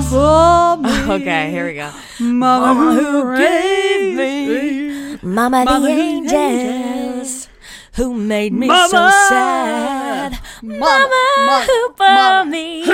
this. me. Okay, here we go. Mama who gave me. Mama, Mama the who angels who made me Mama. so sad. Mama, Mama, who bore Mama. me.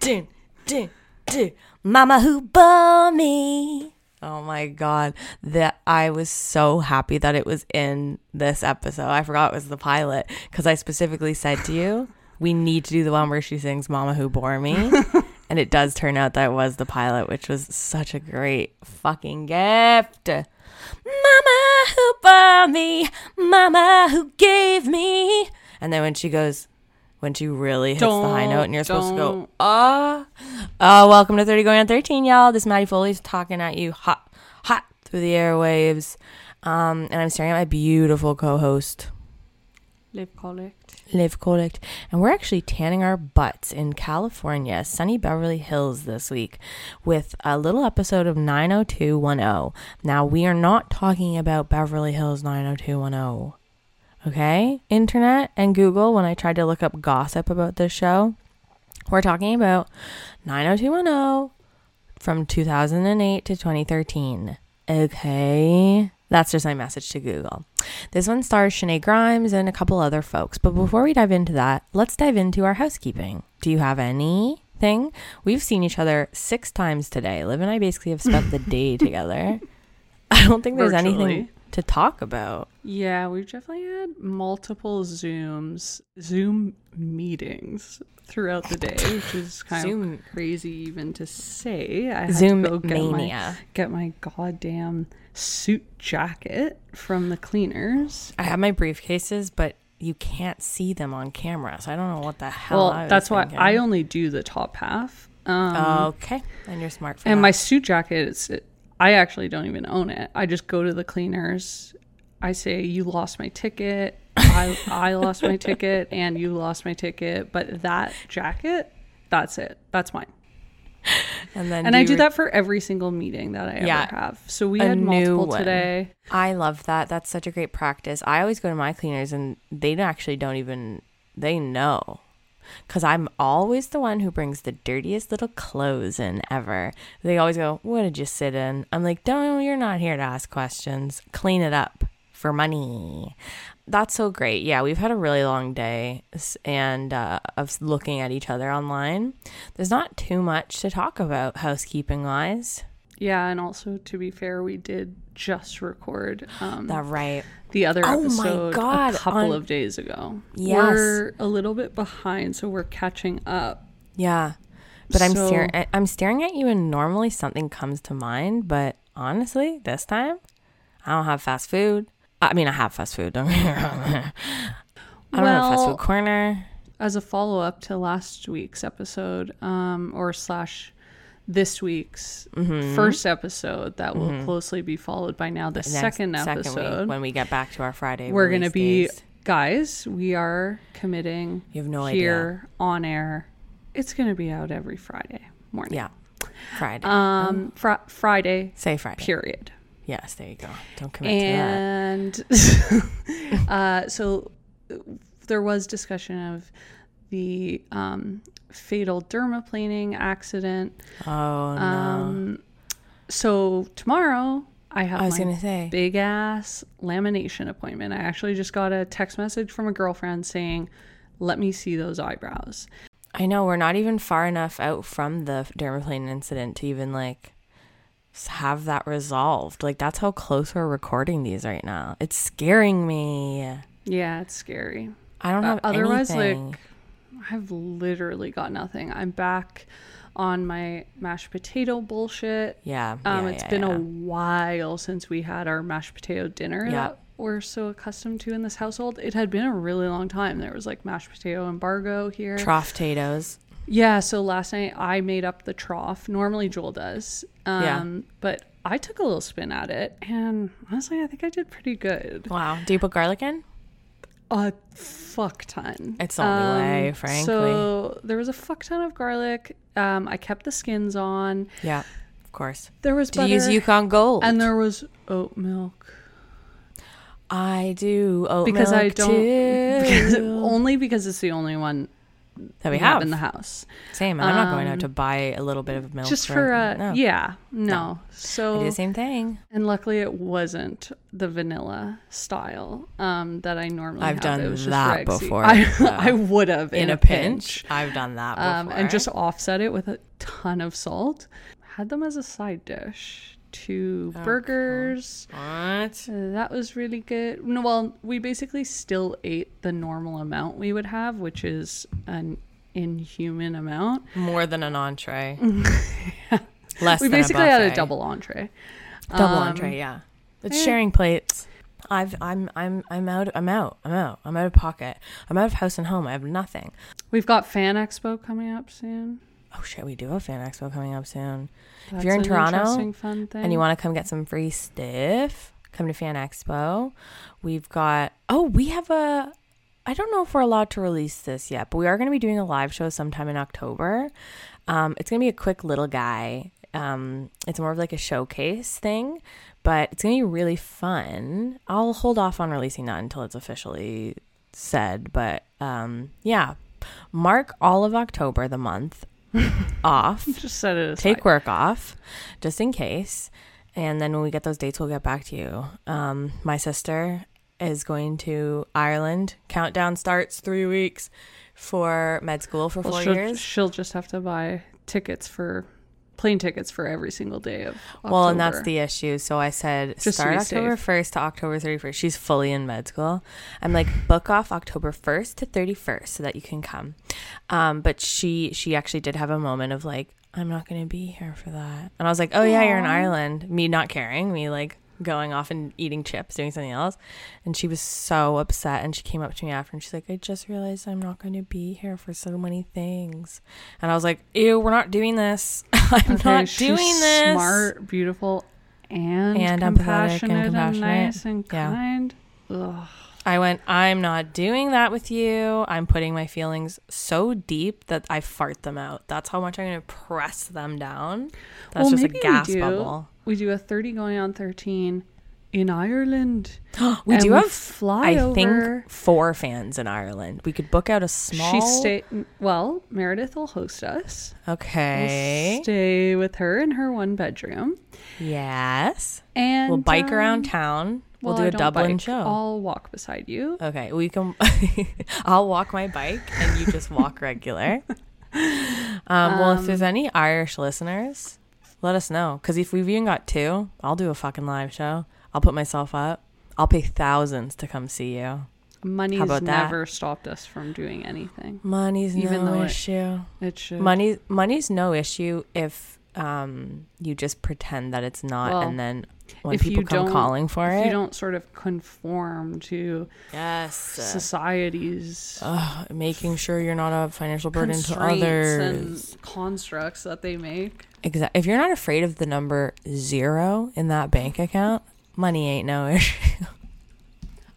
Dun, dun, dun. Mama who bore me. Oh my god, that I was so happy that it was in this episode. I forgot it was the pilot because I specifically said to you, we need to do the one where she sings "Mama Who Bore Me," and it does turn out that was the pilot, which was such a great fucking gift. Mama who bore me, Mama who gave me, and then when she goes. When she really hits the high note, and you're supposed to go, Don't- ah, oh, welcome to 30 going on 13, y'all. This is Maddy Foley's talking at you hot, hot through the airwaves. Um, and I'm staring at my beautiful co host, Liv Collect. Liv Collect. And we're actually tanning our butts in California, sunny Beverly Hills this week with a little episode of 90210. Now, we are not talking about Beverly Hills 90210. Okay? Internet and Google, when I tried to look up gossip about this show, we're talking about 90210 from 2008 to 2013. Okay? That's just my message to Google. This one stars Shenae Grimes and a couple other folks. But before we dive into that, let's dive into our housekeeping. Do you have anything? We've seen each other six times today. Liv and I basically have spent the day together. I don't think there's anything to talk about. Yeah, we've definitely had multiple Zooms, Zoom meetings throughout the day, which is kind Zoom- of crazy even to say. I had Zoom to go get my, mania. get my goddamn suit jacket from the cleaners. I have my briefcases, but you can't see them on camera. So I don't know what the hell. Well, that's why. I only do the top half. Um, Okay. And you're smart and that. my suit jacket is I actually don't even own it. I just go to the cleaners. I say you lost my ticket. I I lost my ticket and you lost my ticket, but that jacket, that's it. That's mine. and then And I do that for every single meeting that I Yeah. ever have. So we had new multiple one. today. I love that. That's such a great practice. I always go to my cleaners and they actually don't even they know. Cuz I'm always the one who brings the dirtiest little clothes in ever. They always go, "What did you sit in?" I'm like, "Don't, you're not here to ask questions. Clean it up for money." That's so great. Yeah, we've had a really long day and uh, of looking at each other online. There's not too much to talk about housekeeping wise. Yeah, and also to be fair, we did just record um, That right. the other Oh my episode God, a couple on- of days ago. Yes. We're a little bit behind, so we're catching up. Yeah. But I'm staring I'm staring at you and normally something comes to mind, but honestly, this time I don't have fast food. I mean, I have fast food. Don't get me wrong. I don't have fast food corner. as a follow up to last week's episode, um, or slash this week's Mm-hmm. first episode that will closely be followed by now the Next- second episode. when we get back to our Friday. we're gonna be days. guys. We are committing You have no idea. here on air. It's gonna be out every Friday morning. Yeah. Friday. Um, fr- Friday. Say Friday. Period. Yes, there you go. Don't commit to that. and uh, so there was discussion of the um, fatal dermaplaning accident. Oh no. Um, so tomorrow I have I was gonna say. big ass lamination appointment. I actually just got a text message from a girlfriend saying, "Let me see those eyebrows." I know we're not even far enough out from the dermaplane incident to even like have that resolved. Like that's how close we're recording these right now. It's scaring me. Yeah, it's scary. I don't Uh, have otherwise, anything. like, I've literally got nothing. I'm back on my mashed potato bullshit. yeah, Um, yeah, it's yeah, been yeah. a while since we had our mashed potato dinner that we're so accustomed to in this household. It had been a really long time. There was like mashed potato embargo here. trough potatoes. Yeah, so last night I made up the trough. Normally Joel does. Um, Yeah. But I took a little spin at it, and honestly, I think I did pretty good. Wow. Do you put garlic in? A fuck ton. It's the only way, frankly. Um, So there was a fuck ton of garlic. Um, I kept the skins on. Yeah, of course. There was Do butter. you use Yukon Gold? and there was oat milk. I do oat because I milk don't because, too. only because it's the only one that we, we have have. in the house. Same. I'm not going out to buy a little bit of milk Just for uh no. yeah, no. I So the same thing. and luckily it wasn't the vanilla style um that I normally I've have. done that before, I, so. I would have In, a pinch. I've done that before. um, and just offset it with a ton of salt. Had them as a side dish. Two burgers. what? Uh, That was really good. No, well, we basically still ate the normal amount we would have, which is an inhuman amount. More than an entree. Less We basically a had a double entree. double Um, entree. Yeah, it's sharing plates. I've I'm I'm I'm out. I'm out. I'm out. I'm out of pocket. I'm out of house and home. I have nothing. We've got Fan Expo coming up soon. Oh shit, we do have Fan Expo coming up soon. That's you're in an Toronto and you want to come get some free stiff, come to Fan Expo. We've got oh, we have a I don't know if we're allowed to release this yet, but we are going to be doing a live show sometime in October. Um, it's going to be a quick little guy. Um, it's more of like a showcase thing, but it's going to be really fun. I'll hold off on releasing that until it's officially said, but um, yeah, mark all of October, the month off. Just set it aside. take work off just in case. And then when we get those dates we'll get back to you. Um, my sister is going to ireland. Countdown starts three weeks for med school for Well, four she'll, years. she'll just have to buy tickets for plane tickets for every single day of October. well and that's the issue. So i said Just start be october 1st to october 31st she's fully in med school. I'm like book off october 1st to 31st so that you can come. Um, but she she actually did have a moment of like i'm not going to be here for that. And i was like oh yeah you're in ireland. Me not caring. Me like going off and eating chips doing something else and she was so upset and she came up to me after and she's like i just realized i'm not going to be here for so many things and i was like ew we're not doing this i'm Okay, not doing this Smart, beautiful, and, And empathetic and compassionate and, compassionate. nice and Yeah. kind. Ugh. I went, I'm not doing that with you. I'm putting my feelings so deep that I fart them out. That's how much I'm going to press them down. That's Well, just a gas bubble. We do a thirty going on thirteen in Ireland. We And do we have, fly I think, four fans in Ireland. We could book out a small. She stay well. Meredith will host us. We'll Okay. stay with her in her one bedroom, yes. and We'll bike um, around town. We'll well, do a Dublin bike. show. I'll walk beside you. Okay, we can. I'll walk my bike and you just walk regular. Um, well, if there's any Irish listeners, let us know. Because if we've even got two, I'll do a fucking live show. I'll put myself up. I'll pay thousands to come see you. Money's about that? never stopped us from doing anything. Money's Even no though it- issue. It should. Money, money's no issue if um you just pretend that it's not, Well, and then when people come calling for if it, you don't sort of conform to yes, society's Ugh, making sure you're not a financial burden to others. and constructs that they make. Exactly. If you're not afraid of the number zero in that bank account, money ain't no issue.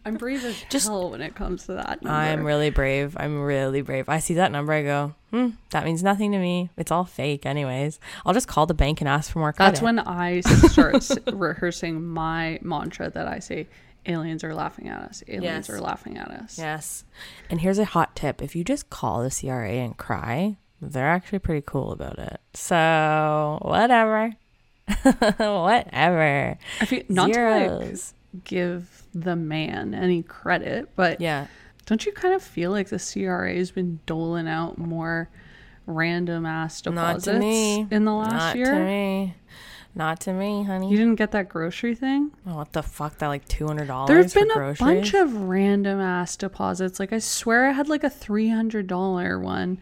I'm brave as Just- hell when it comes to that. Number. I'm really brave. I'm really brave. I see that number, I go, hmm, that means nothing to me. It's all fake, anyways. I'll just call the bank and ask for more credit. That's when I start rehearsing my mantra that I say, "Aliens are laughing at us. Aliens Yes. are laughing at us." Yes. And here's a hot tip if you just call the CRA and cry, they're actually pretty cool about it. So, whatever. whatever. I feel not to like Zeros. Give the man any credit, but Yeah. don't you kind of feel like the CRA has been doling out more random ass deposits Not to me. in the last year? Not year? to me. Not to me, honey. You didn't get that grocery thing? Oh, what the fuck? That like two hundred dollars. There's been a bunch of random ass deposits. Like I swear I had like a three hundred dollar one.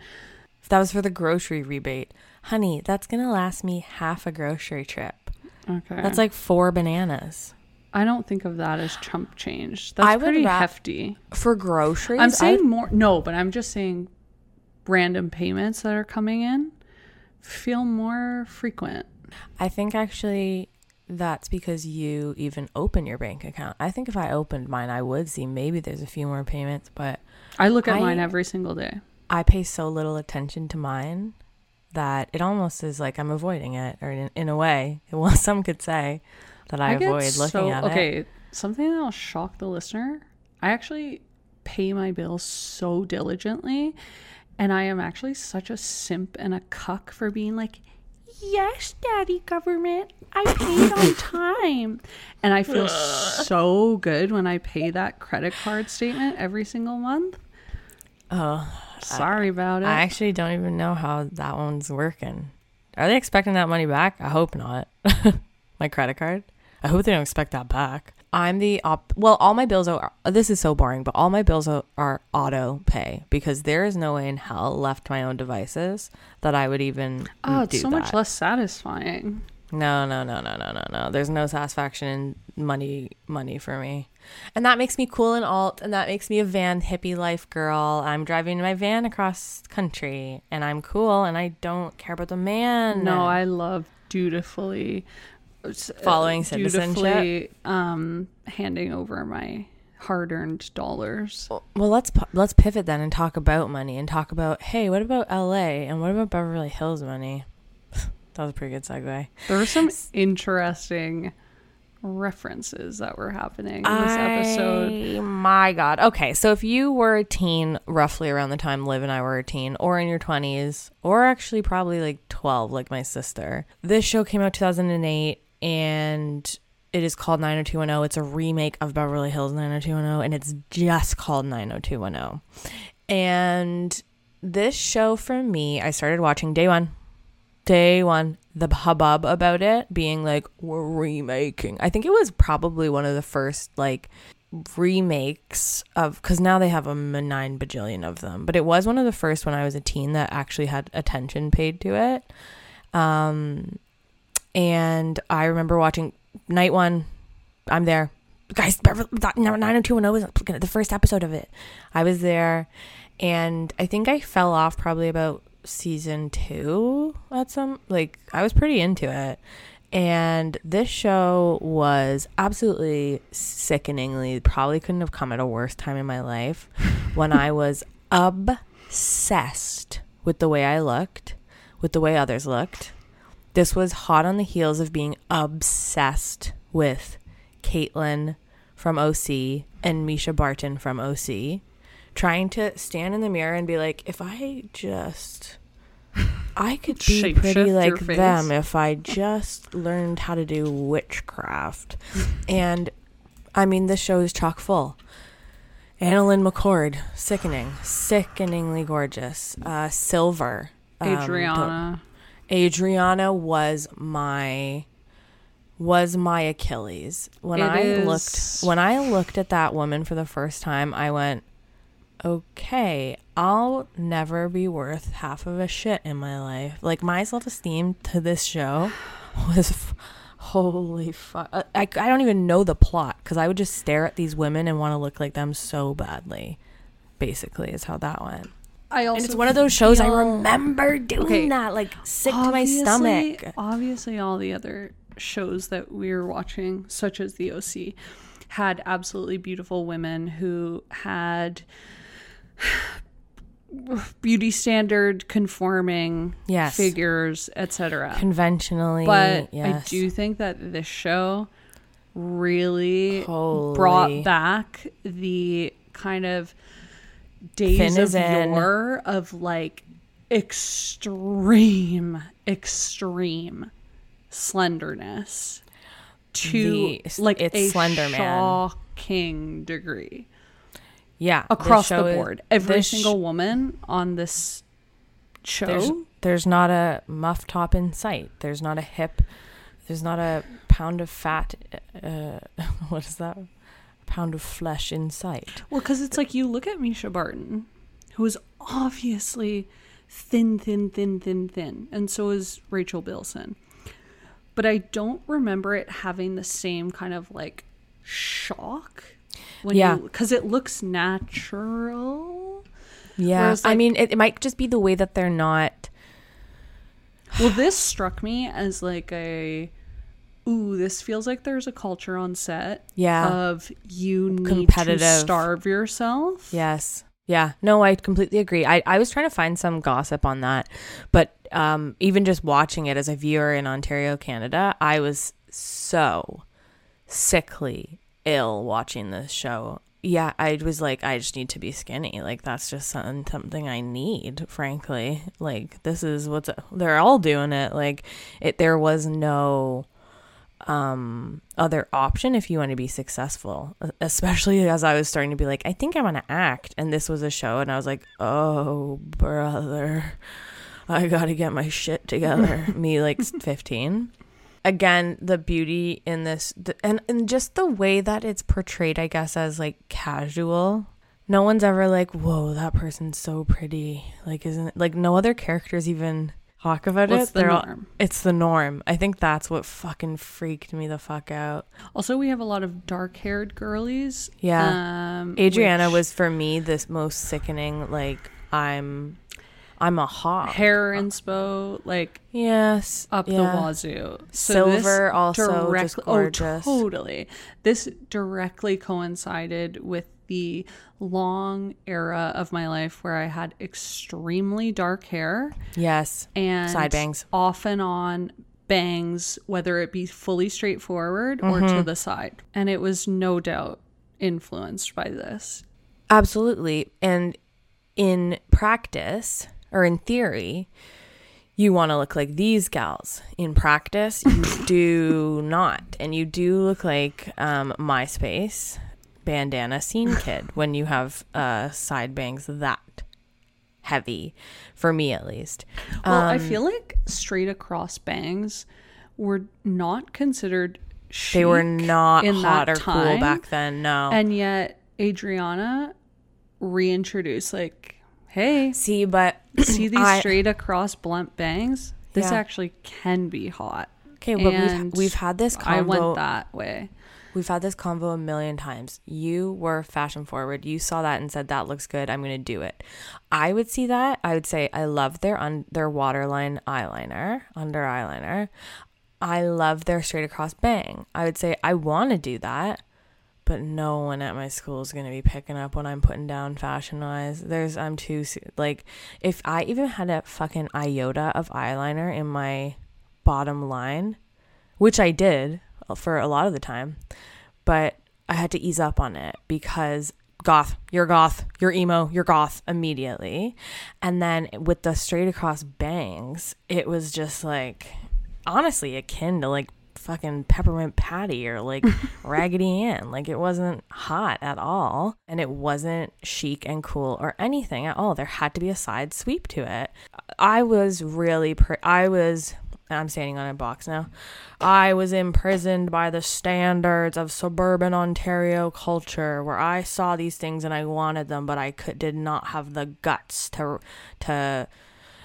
That was for the grocery rebate, honey. That's gonna last me half a grocery trip. Okay. That's like four bananas I don't think of that as chump change. That's I would pretty hefty. for groceries. I'm saying would- more no, but I'm just saying random payments that are coming in feel more frequent. I think actually that's because you even open your bank account. I think if I opened mine, I would see maybe there's a few more payments, but I look at I- mine every single day. I pay so little attention to mine that it almost is like I'm avoiding it, or in, in a way, well, some could say that I, get avoid looking so- at it. okay, something that'll shock the listener. I actually pay my bills so diligently, And I am actually such a simp and a cuck for being like, yes, daddy government, I paid on time. And I feel so good when I pay that credit card statement every single month. Oh, Sorry about it. I actually don't even know how that one's working. Are they expecting that money back? I hope not. my credit card. I hope they don't expect that back. I'm the op. Well, all my bills are. This is so boring, but all my bills are, are auto pay because there is no way in hell left my own devices that I would even. oh, it's so much less satisfying. No, no, no, no, no, no, no. There's no satisfaction in money, money for me, and that makes me cool and alt, and that makes me a van hippie life girl. I'm driving my van across country, and I'm cool, and I don't care about the man. No, I love dutifully Following citizenship? um, handing over my hard-earned dollars. Well, let's let's pivot then and talk about money and talk about hey, what about L.A. and what about Beverly Hills money? that was a pretty good segue. There were some interesting references that were happening in this episode. My God. Okay, so if you were a teen, roughly around the time Liv and I were a teen, or in your twenties, or actually probably like twelve, like my sister, this show came out two thousand and it is called nine hundred two one zero. It's a remake of Beverly Hills nine hundred two one zero, and it's just called nine hundred two one zero. And this show for me, I started watching day one day one the hubbub about it being like we're remaking i think it was probably one of the first like remakes of because now they have a nine bajillion of them but it was one of the first when i was a teen that actually had attention paid to it um and i remember watching night one. I'm there. Guys Beverly, that 90210 was the first episode of it. I was there and i think i fell off probably about season two at some like i was pretty into it. And this show was absolutely sickeningly probably couldn't have come at a worse time in my life when i was obsessed with the way i looked with the way others looked this was hot on the heels of being obsessed with Kaitlin from OC and Mischa Barton from OC, trying to stand in the mirror and be like, if I just, I could be pretty like them if I just learned how to do witchcraft. and I mean, this show is chock full. AnnaLynne McCord, sickening, sickeningly gorgeous. Uh, Silver, um, Adriana. Adriana was my was my Achilles. When It I is- looked when I looked at that woman for the first time, I went, "Okay, I'll never be worth half of a shit in my life." Like my self-esteem to this show was f- holy fuck. I I don't even know the plot cuz I would just stare at these women and want to look like them so badly. Basically, is how that went. I also And it's one of those shows I remember doing Okay. that, like sick to my stomach. Obviously, all the other shows that we were watching, such as The OC, had absolutely beautiful women who had beauty standard conforming Yes. figures, etc. Conventionally, But yes. I do think that this show really Holy. brought back the kind of days of in. yore of like extreme, extreme slenderness to The- like it's a Slender Man. shocking degree yeah, across the show is- board. Every sh- single woman on this show there's there's not a muff top in sight. There's not a hip. There's not a pound of fat. Uh, what is that? Pound of flesh in sight. Well, because it's like you look at Mischa Barton, who is obviously thin, thin, thin, thin, thin, and so is Rachel Bilson. But I don't remember it having the same kind of like shock when Yeah. because it looks natural. Yeah, Whereas, I mean, it, it might just be the way that they're not. Well, this struck me as like a ooh, this feels like there's a culture on set Yeah. of you need Competitive. to starve yourself. Yes. Yeah. No, I completely agree. I, I was trying to find some gossip on that, but um, even just watching it as a viewer in Ontario, Canada, I was so sickly ill watching this show. yeah, I was like, I just need to be skinny. Like that's just something, something I need, frankly. Like this is what's they're all doing it. Like it, there was no um other option if you want to be successful especially as i was starting to be like i think i want to act. And this was a show and i was like oh brother i gotta get my shit together. Me like 15 again the beauty in this the, and, and just the way that it's portrayed i guess as like casual. No one's ever like whoa that person's so pretty. Like isn't like no other characters even talk about What's it the all- it's the norm i think that's what fucking freaked me the fuck out Also, we have a lot of dark-haired girlies. Yeah. Um, adriana which- was for me this most sickening like i'm i'm a hawk hair inspo, like yes up yeah. the wazoo. Silver also just oh, totally. This directly coincided with the long era of my life where I had extremely dark hair yes and Side bangs. off and on bangs, whether it be fully straightforward or Mm-hmm. to the side. And it was no doubt influenced by this. Absolutely. And in practice or in theory, you want to look like these gals. In practice, you do not. And you do look like um, MySpace bandana scene kid when you have uh, side bangs that heavy, for me at least. Well, I Um, feel like straight across bangs were not considered They were not in hot that or cool back then. No. And yet Adriana reintroduced like, hey, See, but see these I- straight across blunt bangs? This Yeah. actually can be hot. Okay, but And we've, we've had this I combo. went that way. We've had this convo a million times. You were fashion forward. You saw that and said that looks good. I'm going to do it. I would see that. I would say I love their un- their waterline eyeliner, under eyeliner. I love their straight across bang. I would say I want to do that, but no one at my school is going to be picking up what I'm putting down fashion wise. There's I'm too like if I even had a fucking iota of eyeliner in my bottom line, which I did for a lot of the time, but I had to ease up on it because goth, you're goth, you're emo, you're goth immediately. And then with the straight across bangs, it was just like honestly akin to like fucking peppermint patty or like raggedy ann. Like it wasn't hot at all and it wasn't chic and cool or anything at all. There had to be a side sweep to it. I was really i was i'm standing on a box now i was imprisoned by the standards of suburban ontario culture where i saw these things and i wanted them but i could did not have the guts to to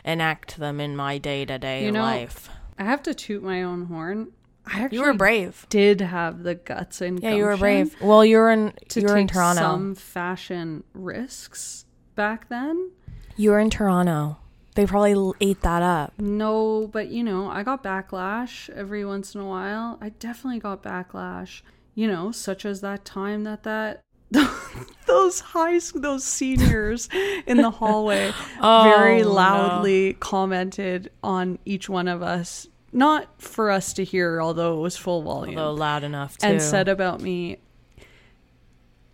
enact them in my day-to-day You know, life I have to toot my own horn. I actually you were brave did have the guts and Yeah, you were brave. Well, you're in to you were in Toronto. some fashion risks back then. You were in Toronto. They probably ate that up. No, but you know, I got backlash every once in a while. I definitely got backlash. You know, such as that time that that those high those seniors in the hallway oh, very Oh, no. loudly commented on each one of us, not for us to hear, although it was full volume, Although loud enough too. and said about me,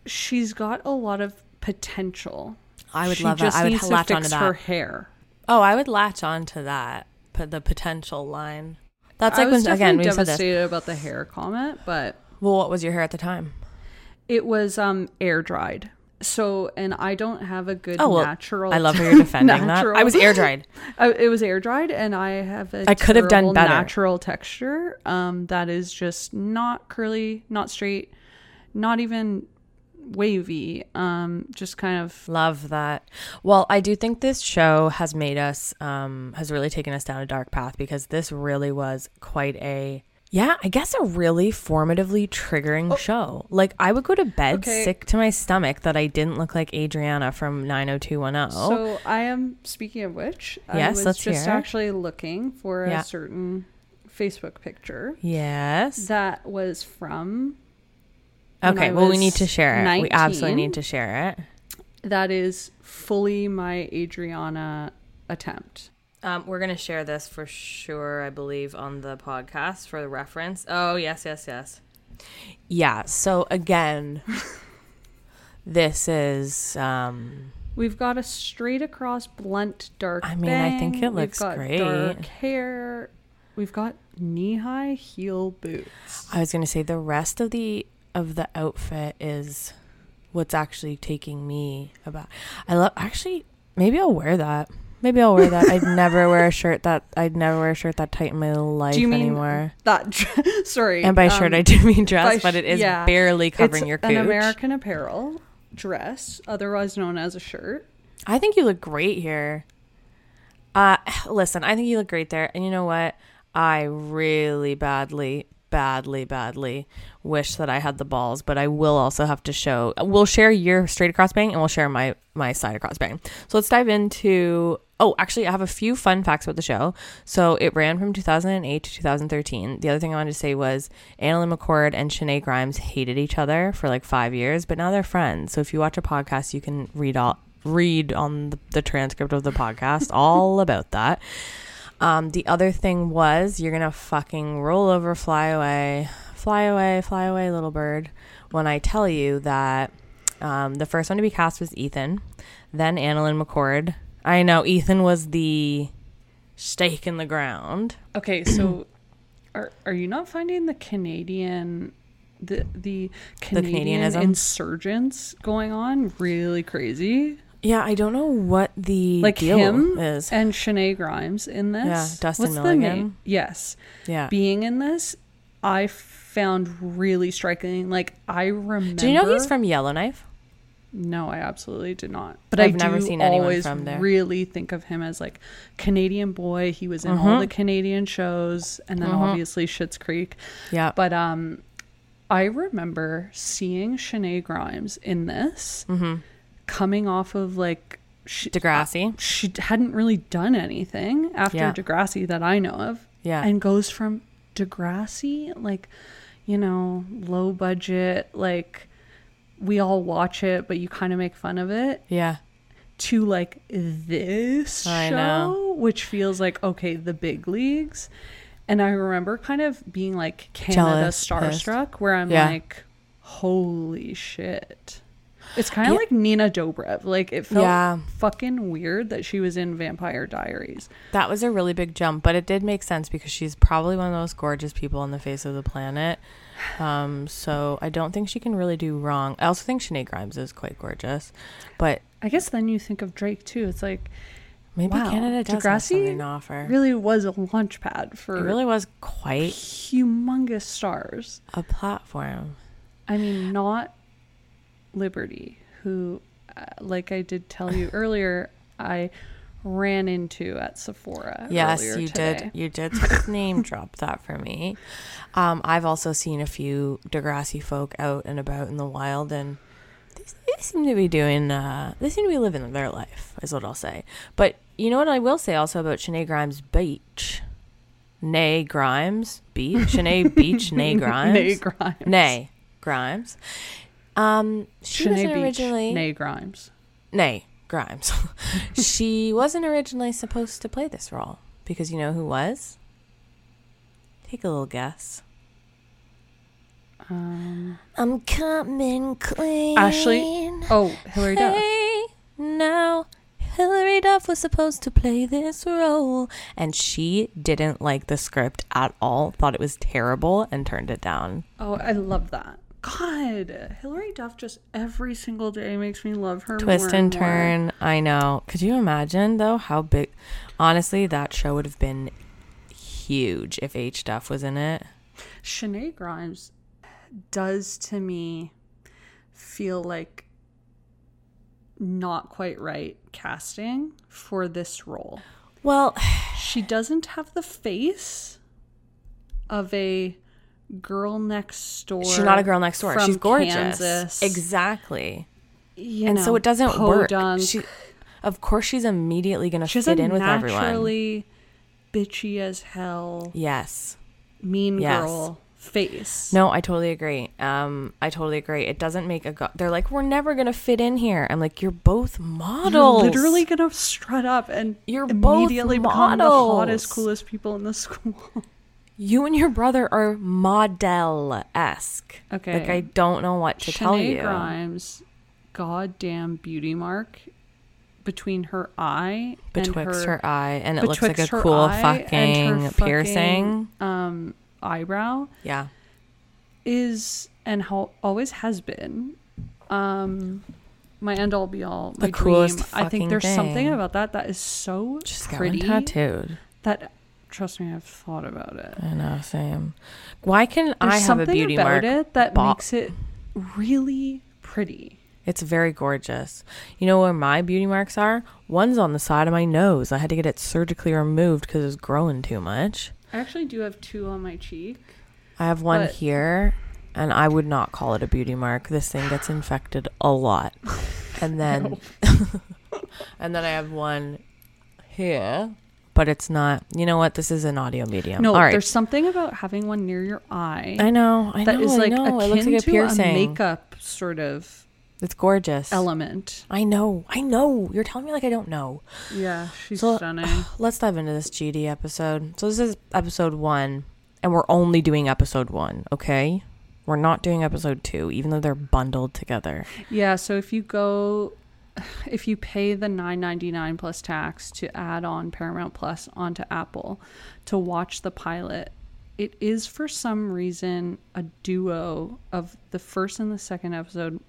she's got a lot of potential. I would she love that. I would latch onto that. her hair. Oh, I would latch onto that. Put the potential line. That's I like was when again we said this. devastated about the hair comment, but Well, what was your hair at the time? it was um air dried. So, and I don't have a good Oh, well, natural. I love how you're defending that. I was air dried. I, it was air dried, and I have a I could have done better. natural texture. Um, that is just not curly, not straight, not even wavy. Um, just kind of Love that. Well, I do think this show has made us, um, has really taken us down a dark path because this really was quite a, yeah, I guess a really formatively triggering show. Like, I would go to bed Oh. Okay. sick to my stomach that I didn't look like Adriana from 90210. So I am speaking of which, I Yes, was let's just hear. actually looking for Yeah. a certain Facebook picture yes. that was from Okay. Well, we need to share it. We absolutely need to share it. that is fully my Adriana attempt. Um, we're gonna share this for sure, I believe, on the podcast for the reference. Oh yes, yes, yes. Yeah. So again, This is um We've got a straight across blunt dark. I mean, I think it looks We've got great. Dark hair. We've got knee high heel boots. I was gonna say the rest of the of the outfit is what's actually taking me about. I love actually maybe I'll wear that. Maybe I'll wear that. I'd never wear a shirt that I'd never wear a shirt that tight in my life Do you mean anymore. that? sorry. And by shirt um, I do mean dress, by but it is sh- yeah. barely covering it's your an. American Apparel dress, otherwise known as a shirt. I think you look great here. Uh listen, I think you look great there. And you know what? I really badly, badly, badly wish that I had the balls, but I will also have to show we'll share your straight across bang and we'll share my my side across bang. So let's dive into Oh, actually, I have a few fun facts about the show. So it ran from 2008 to 2013. The other thing I wanted to say was AnnaLynne McCord and Shenae Grimes hated each other for like five years, but now they're friends. So if you watch a podcast, you can read all read on the, the transcript of the podcast all about that. Um, the other thing was you're gonna fucking roll over, fly away, fly away, fly away, little bird. When I tell you that um, the first one to be cast was Ethan, then AnnaLynne McCord. I know Ethan was the stake in the ground. Okay, so are are you not finding the Canadian the the Canadian Canadianism? insurgents going on really crazy? Yeah, I don't know what the Like deal him is. and Shenae Grimes in this. Yeah, Dustin What's the Milligan. name? Yes. Yeah. Being in this, I found really striking. Like I remember. Do you know he's from Yellowknife? No, I absolutely did not. But I've I never seen anyone always from there. really think of him as like Canadian boy. He was in all Mhm. the Canadian shows, and then Mhm. obviously Schitt's Creek. Yeah. But um, I remember seeing Shenae Grimes in this, mm-hmm. Coming off of like she, uh, Degrassi. she hadn't really done anything after Yeah. Degrassi that I know of, Yeah. and goes from Degrassi, like, you know, low budget, like we all watch it, but you kind of make fun of it, yeah. to like this I show, know. which feels like okay, the big leagues. And I remember kind of being like Canada Jealous, pissed. starstruck, where I'm Yeah. like, holy shit. It's kind of Yeah. like Nina Dobrev. Like it felt Yeah. fucking weird that she was in Vampire Diaries. That was a really big jump, but it did make sense because she's probably one of the most gorgeous people on the face of the planet. Um, so I don't think she can really do wrong. I also think Shenae Grimes is quite gorgeous, but I guess then you think of Drake too. It's like maybe Wow, Canada does have something to offer. really was a launch pad for it really was quite humongous stars. a platform. I mean, not Liberty, who, uh, like I did tell you earlier, I ran into at Sephora. Yes, you today. did. You did name drop that for me. Um, I've also seen a few Degrassi folk out and about in the wild, and they, they seem to be doing. Uh, they seem to be living their life, is what I'll say. But you know what I will say also about Shenae Grimes Beech, Nay Grimes Beech, Shenae Beech, Nay Grimes, Nay Grimes. Nay Grimes. Um, she wasn't Beech, originally Nay Grimes. Nay, Grimes. she wasn't originally supposed to play this role because you know who was? Take a little guess. Um, I'm coming clean. Ashley. Oh, Hilary Duff. Now Hilary Duff was supposed to play this role, and she didn't like the script at all. Thought it was terrible and turned it down. Oh, I love that. God, Hilary Duff just every single day makes me love her. Twist more and more. turn. I know. Could you imagine though how big? Honestly, that show would have been huge if H Duff was in it. Shenae Grimes does to me feel like not quite right casting for this role. Well, She doesn't have the face of a girl next door. she's not a girl next door. She's gorgeous. Kansas. Exactly. You and so it doesn't work. She, of course, she's immediately going to fit in with everyone. naturally bitchy as hell, Yes. mean Yes. girl face. No, I totally agree. Um, I totally agree. It doesn't make a. Go- They're like, we're never gonna fit in here. I'm like, you're both models. You're literally gonna strut up and You're both immediately become the hottest, coolest people in the school. You and your brother are model esque. Okay. Like I don't know what to tell Shenae you. Grimes goddamn beauty mark between her eye Betwixt and her, eye, and it looks like a cool her fucking piercing. um eyebrow Yeah. is and how always has been um my end all be all The coolest dream. I think fucking there's something about that that is so Just pretty tattooed. that trust me I've thought about it. I know, same. Why can There's I have a beauty about mark? it that makes it really pretty. It's very gorgeous. You know where my beauty marks are? One's on the side of my nose. I had to get it surgically removed because it was growing too much. I actually do have two on my cheek. I have one But- here, and I would not call it a beauty mark. This thing gets infected a lot. And then, and then I have one here, but it's not. You know what? This is an audio medium. No, All right. there's something about having one near your eye I know. I that know. is I like know. It looks like a to a piercing. makeup sort of It's gorgeous. element. I know. I know. You're telling me like I don't know. Yeah, she's So- stunning. Let's dive into this GD episode. So this is episode one, and we're only doing episode one. Okay, we're not doing episode two, even though they're bundled together. Yeah, so if you go if you pay the 9.99 plus tax to add on Paramount Plus onto Apple to watch the pilot, it is for some reason a duo of the first and the second episode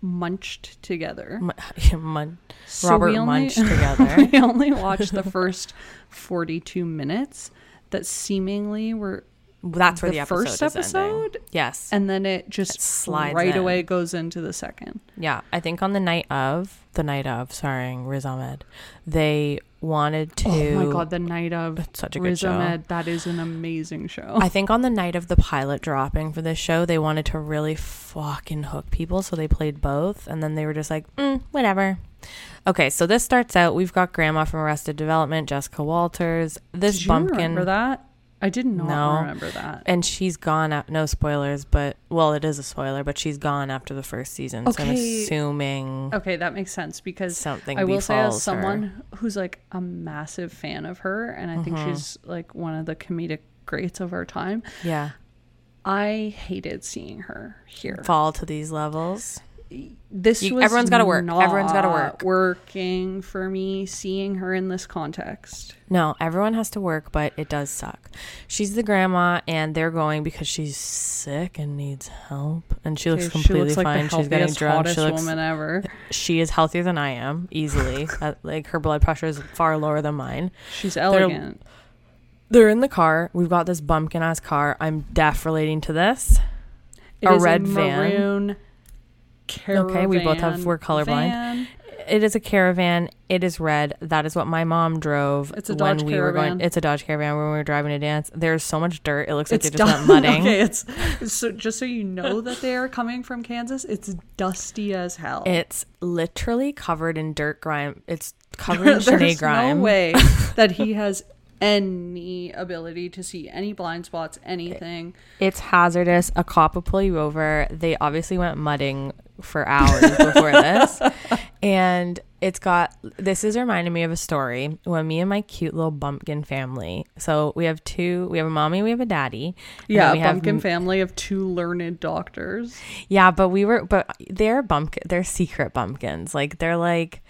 munched together. Mun- So Robert only- Munch together. we only watched the first 42 minutes that seemingly were That's where the, the episode first is episode Yes. and then it just It slides right in. away goes into the second. yeah, I think on the night of the night of starring Riz Ahmed, they wanted to. Oh my god, the night of such a good Riz show. Ahmed, that is an amazing show. I think on the night of the pilot dropping for this show, they wanted to really fucking hook people, so they played both, and then they were just like, mm, whatever. Okay, so this starts out. We've got Grandma from Arrested Development, Jessica Walters. This Did you bumpkin, remember that? I did not No. remember that. and she's gone. At, no spoilers, but well, it is a spoiler. But she's gone after the first season, so I'm Okay. assuming Okay, that makes sense because something. I will say, as befalls her. someone who's like a massive fan of her, and I think Mhm. she's like one of the comedic greats of our time, yeah, I hated seeing her here. fall to these levels. This You- was everyone's gotta work. Everyone's gotta work. Working for me, seeing her in this context. No, everyone has to work, but it does suck. She's the grandma, and they're going because she's sick and needs help. And she looks completely she looks like fine. the she's getting drunk. She looks. woman ever. She is healthier than I am, easily. Uh, like her blood pressure is far lower than mine. She's elegant. They're in the car. We've got this bumpkin ass car. I'm deaf relating to this. It a red van. Maroon Okay, we both have- we're colorblind. van. It is a caravan. It is red. That is what my mom drove It's a when Dodge we were going. Caravan. It's a Dodge Caravan when we were driving to dance. There's so much dirt. It looks like It's they just went mudding. okay, it's so just so you know that they are coming from Kansas. It's dusty as hell. It's literally covered in dirt grime. It's covered in Sinead grime. no way that he has any ability to see any blind spots, anything. It's hazardous. A cop will pull you over. They obviously went mudding for hours before this. And it's got this is reminding me of a story when me and my cute little bumpkin family. So we have two we have a mommy, we have a daddy. Yeah, we have family of two learned doctors. Yeah, but we were, but they're bumpkin, they're secret bumpkins. Like they're like,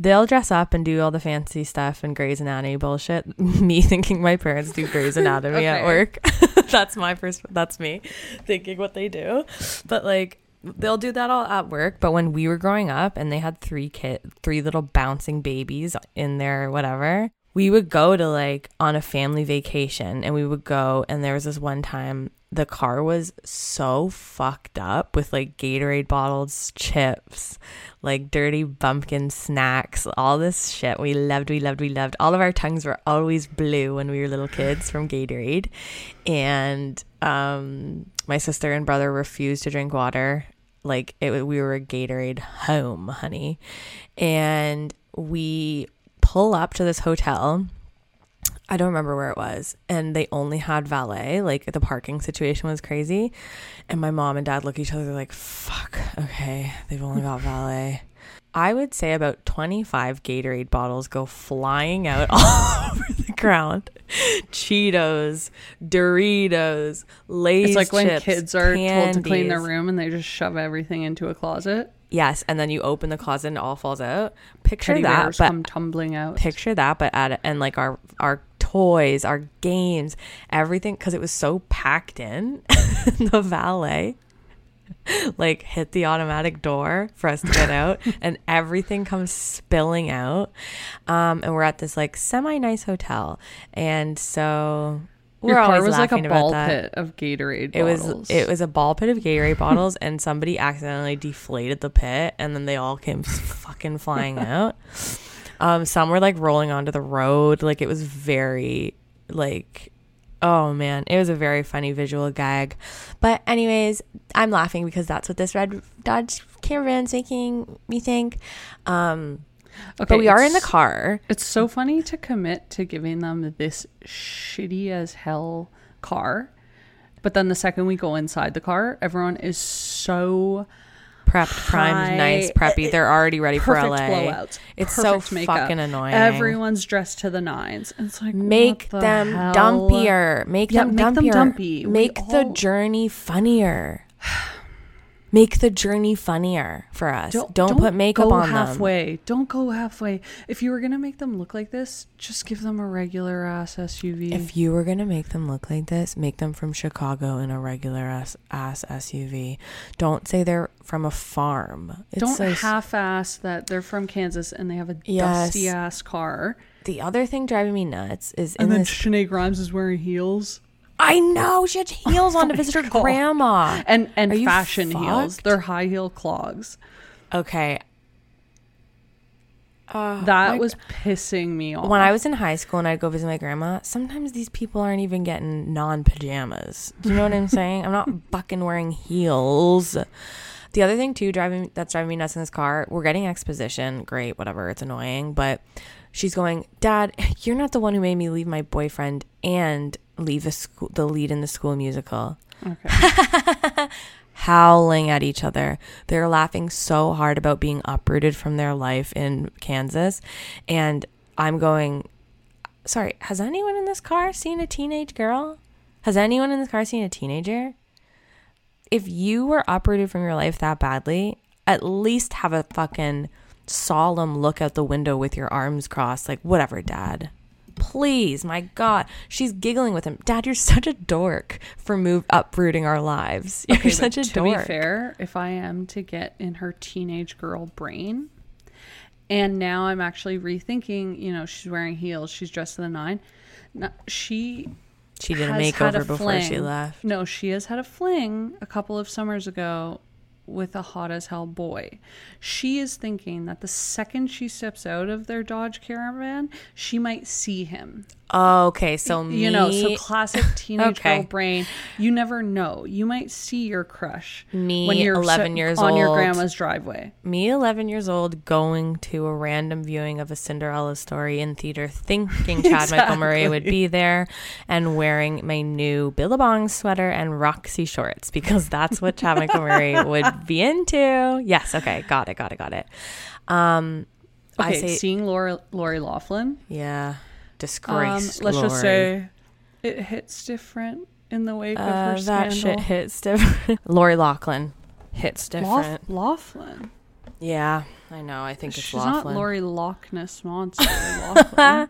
they'll dress up and do all the fancy stuff and Grey's Anatomy bullshit. me thinking my parents do Grey's Anatomy at work. that's my first. That's me thinking what they do. But like. They'll do that all at work, but when we were growing up and they had three kid, three little bouncing babies in their whatever, we would go to like on a family vacation and we would go and there was this one time the car was so fucked up with like Gatorade bottles, chips, like dirty bumpkin snacks, all this shit. We loved, we loved, we loved. All of our tongues were always blue when we were little kids from Gatorade. And um my sister and brother refused to drink water. Like it we were a Gatorade home, honey. And we pull up to this hotel I don't remember where it was. And they only had valet. Like the parking situation was crazy. And my mom and dad look at each other like, fuck, okay, they've only got valet. I would say about 25 Gatorade bottles go flying out all over the ground. Cheetos, Doritos, Lay's It's like when kids are told to clean their room and they just shove everything into a closet. Yes, and then you open the closet and it all falls out. Picture Teddy that, but come tumbling out. picture that, but at and like our our toys, our games, everything, because it was so packed in. the valet like hit the automatic door for us to get out, and everything comes spilling out. Um, and we're at this like semi nice hotel, and so we're Your car was like a ball that. pit of Gatorade It bottles. was it was a ball pit of Gatorade bottles, and somebody accidentally deflated the pit, and then they all came fucking flying out. Um, some were like rolling onto the road, like it was very like, oh man, it was a very funny visual gag. But anyways, I'm laughing because that's what this red Dodge Caravan's making me think. Um, Okay, but we are in the car. It's so funny to commit to giving them this shitty as hell car. But then the second we go inside the car, everyone is so Prepped, primed, Hi. nice, preppy. They're already ready for LA. blowouts. It's so makeup. fucking annoying. Everyone's dressed to the nines. It's like make the them hell? dumpier make Yeah, them make them dumpier dumpy. We make the all- journey funnier make the journey funnier for us don't, put makeup on them halfway. Don't go halfway. If you were gonna make them look like this, just give them a regular ass SUV. if you were gonna make them look like this make them from chicago in a regular ass, ass suv don't say they're from a farm it's Don't so half-ass that they're from Kansas and they have a Yes. dusty ass car. the other thing driving me nuts is And then this Shenae Grimes is wearing heels i know she had heels on to visit her grandma and and Are you fashion heels. They're high heel clogs. okay uh, That was pissing me off. when I was in high school and I'd go visit my grandma, sometimes these people aren't even getting non pajamas. Do you know what I'm saying? I'm not fucking wearing heels. The other thing too, driving that's driving me nuts in this car, we're getting exposition. Great, whatever, it's annoying. But she's going, Dad, you're not the one who made me leave my boyfriend and leave the school the lead in the school musical. okay. Howling at each other. They're laughing so hard about being uprooted from their life in Kansas. And I'm going, sorry, has anyone in this car seen a teenage girl? Has anyone in this car seen a teenager? If you were uprooted from your life that badly, at least have a fucking solemn look out the window with your arms crossed, like, whatever, dad. Please, my God. She's giggling with him. Dad, you're such a dork for move uprooting our lives. You're Okay, such a to dork. be fair, if I am to get in her teenage girl brain, and now I'm actually rethinking, you know, she's wearing heels, she's dressed to the nine. No, she she did a makeover before she left. No, she has had a fling a couple of summers ago with a hot as hell boy. She is thinking that the second she steps out of their Dodge Caravan, she might see him. Oh, okay, so me, You know, so classic teenage Okay. girl brain. You never know. You might see your crush Me, when you're 11 sit- years on your grandma's driveway. me 11 years old going to a random viewing of a cinderella story in theater thinking chad michael murray would be there and wearing my new billabong sweater and roxy shorts because that's what chad michael murray would be into yes okay got it got it got it um i Okay, say seeing Lori, Lori Loughlin. yeah Um, disgrace let's just say it hits different in the wake of uh, her that scandal. shit hits different lori Loughlin hits Laugh- different Laughlin. yeah i know i think it's She's Laughlin. not Lori Loch Ness monster. Laughlin.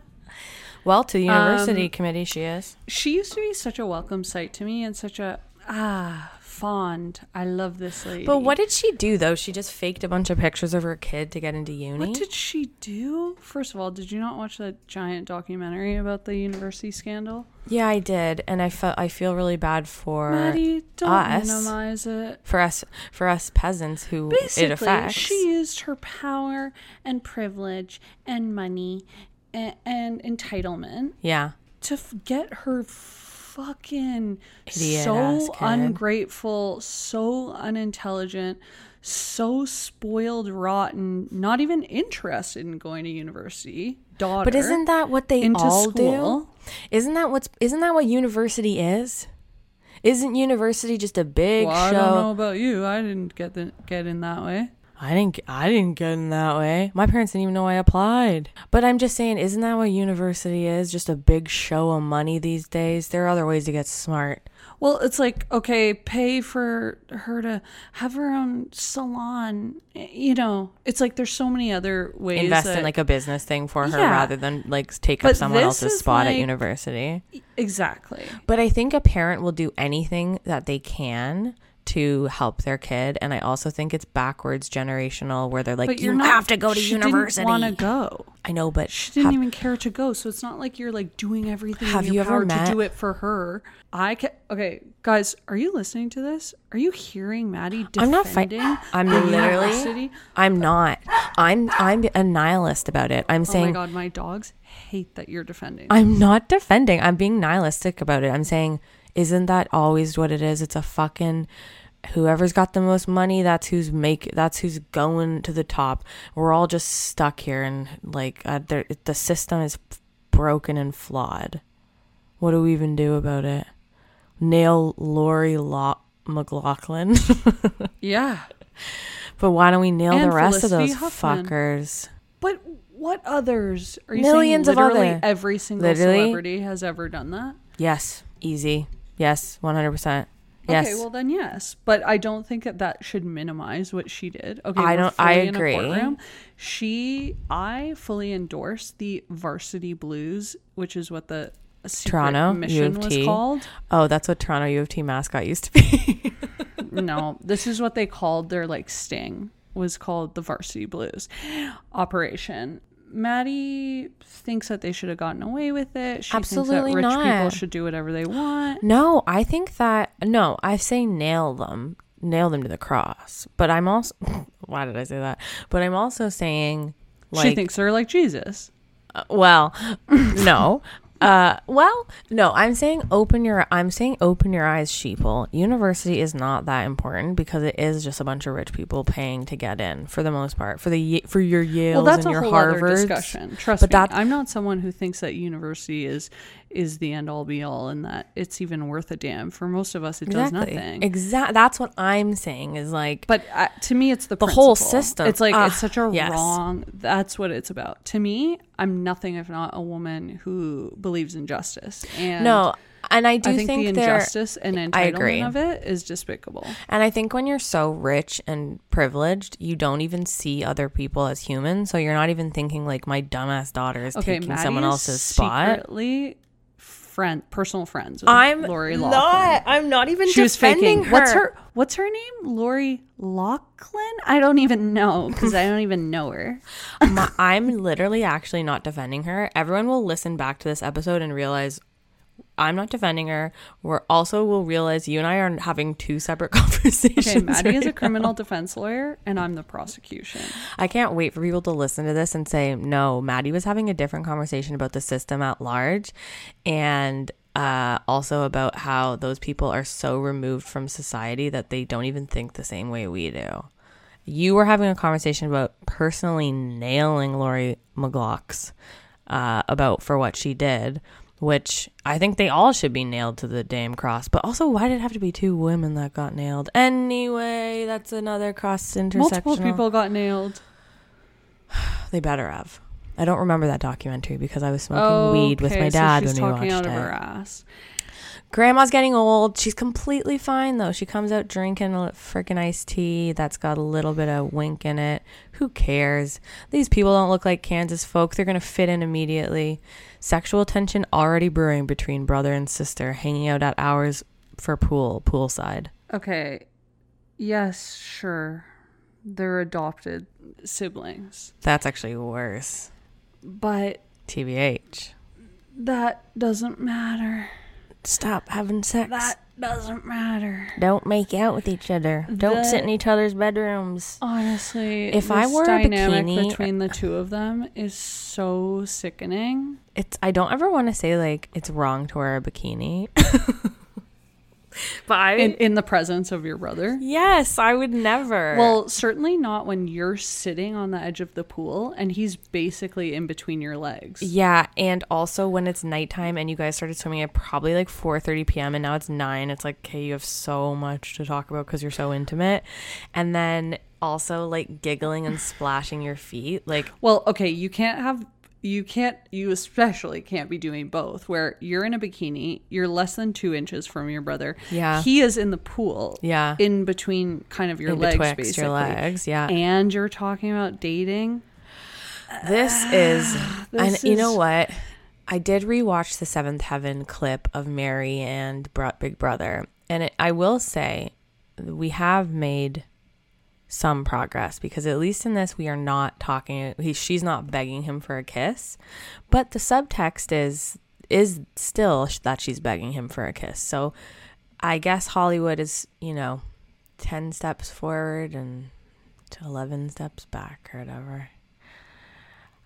well to the university Um, committee she is she used to be such a welcome sight to me and such a ah fond. I love this lady. But what did she do though? She just faked a bunch of pictures of her kid to get into uni. What did she do? First of all, did you not watch that giant documentary about the university scandal? yeah, I did, and I felt I feel really bad for Maddie, don't us. minimize it. for us for us peasants who Basically, it affects. she used her power and privilege and money and, and entitlement yeah, to f- get her fucking Idiot-ass so ungrateful, so unintelligent, so spoiled, rotten, not even interested in going to university. Daughter, but isn't that what they into all school. do? Isn't that what's isn't that what university is? Isn't university just a big Well, I don't know about you. I didn't get the, get in that way. I didn't I didn't get in that way. My parents didn't even know I applied. But I'm just saying, isn't that what university is? Just a big show of money these days. There are other ways to get smart. Well, it's like, okay, pay for her to have her own salon. You know, it's like there's so many other ways. Invest in like a business thing for her Yeah. rather than like take up someone else's spot at university. Exactly. But I think a parent will do anything that they can to help their kid, and I also think it's backwards generational where they're like, But "You not, have to go to she university." want to go. I know, but She didn't have- even care to go. So it's not like you're like doing everything Have you ever met- to do it for her. I can Okay, guys, are you listening to this? Are you hearing Maddie I'm not fighting. I'm literally. university? I'm not. I'm. I'm a nihilist about it. I'm saying Oh my god, my dogs hate that you're defending. I'm not defending. I'm being nihilistic about it. I'm saying, isn't that always what it is? It's a fucking whoever's got the most money. That's who's make. That's who's going to the top. We're all just stuck here, and like uh, the system is broken and flawed. What do we even do about it? Nail Lori Lo- McLaughlin. yeah. but why don't we nail And the rest of those Huffman. fuckers? But what others? Are you Millions of saying literally other- every single Literally? celebrity has ever done that? Yes, easy. Yes, one hundred percent. Yes. Okay, well then yes, but I don't think that that should minimize what she did. Okay, I don't- I fully in a agree. She, I fully endorse the Varsity Blues, which is what the Toronto, U mission of was T. called. Oh, that's what Toronto U of T mascot used to be. no, this is what they called their like sting was called the Varsity Blues operation. Maddie thinks that they should have gotten away with it. She Absolutely thinks that rich people should do whatever they want. no, I think that no, I say nail them, nail them to the cross. But I'm also, why did I say that? But I'm also saying, like, she thinks they're like Jesus. Uh, well, no. Uh, well, no, I'm saying open your I'm saying open your eyes, sheeple. University is not that important because it is just a bunch of rich people paying to get in for the most part. For the for your Yales Well, that's and a your whole other Harvards. discussion. Trust But me, that- I'm not someone who thinks that university is is the end all be all and that it's even worth a damn. For most of us, it does nothing. Exactly. That's what I'm saying is like But uh, to me, it's the The whole system. It's like Ah, it's such a yes. wrong. That's what it's about. To me, I'm nothing if not a woman who believes in justice. And no, and I do I think, the there injustice and entitlement of it is despicable. And I think when you're so rich and privileged, you don't even see other people as human. So you're not even thinking like my dumbass daughter is Okay, taking someone else's spot. Secretly, friend, personal friends. With I'm Lori Loughlin. not. I'm not even She was defending faking. her. What's her What's her name? Lori Loughlin? I don't even know because I don't even know her. My, I'm literally actually not defending her. Everyone will listen back to this episode and realize I'm not defending her. We're also will realize you and I are having two separate conversations. Okay, Maddie is a right criminal defense lawyer, and I'm the prosecution. I can't wait for people to listen to this and say, no, Maddie was having a different conversation about the system at large and uh, also about how those people are so removed from society that they don't even think the same way we do. You were having a conversation about personally nailing Lori McGlocks uh, about for what she did, which I think they all should be nailed to the damn cross. But also, why did it have to be two women that got nailed? Anyway, that's another cross intersectional. Multiple people got nailed. They better have. I don't remember that documentary because I was smoking weed with Okay, my so dad she's when we watched out of her it. ass. Grandma's getting old. She's completely fine though. She comes out drinking a freaking iced tea that's got a little bit of wink in it. Who cares? These people don't look like Kansas folk. They're gonna fit in immediately. Sexual tension already brewing between brother and sister, hanging out at hours for pool poolside. Okay. Yes, sure. They're adopted siblings. That's actually worse. But TBH. that doesn't matter. Stop having sex. That doesn't matter. Don't make out with each other. Don't sit in each other's bedrooms. Honestly, If I this wore a bikini- between the uh, two of them is so sickening. It's I don't ever want to say like it's wrong to wear a bikini. but I In in the presence of your brother. Yes, I would never. Well, certainly not when you're sitting on the edge of the pool and he's basically in between your legs. yeah, and also when it's nighttime and you guys started swimming at probably like 4:30 p.m. and now it's 9, it's like okay, you have so much to talk about cuz you're so intimate. And then also like giggling and splashing your feet. Like, Well, okay, you can't have you can't you especially can't be doing both where you're in a bikini you're less than two inches from your brother Yeah. he is in the pool Yeah. in between kind of your In legs basically your legs, yeah. and you're talking about dating this is, and this you know what? I did rewatch the Seventh Heaven clip of Mary and Big Brother, and it, I will say we have made some progress because at least in this we are not talking. He, she's not begging him for a kiss, but the subtext is is still that she's begging him for a kiss. So I guess Hollywood is you know ten steps forward and to eleven steps back or whatever.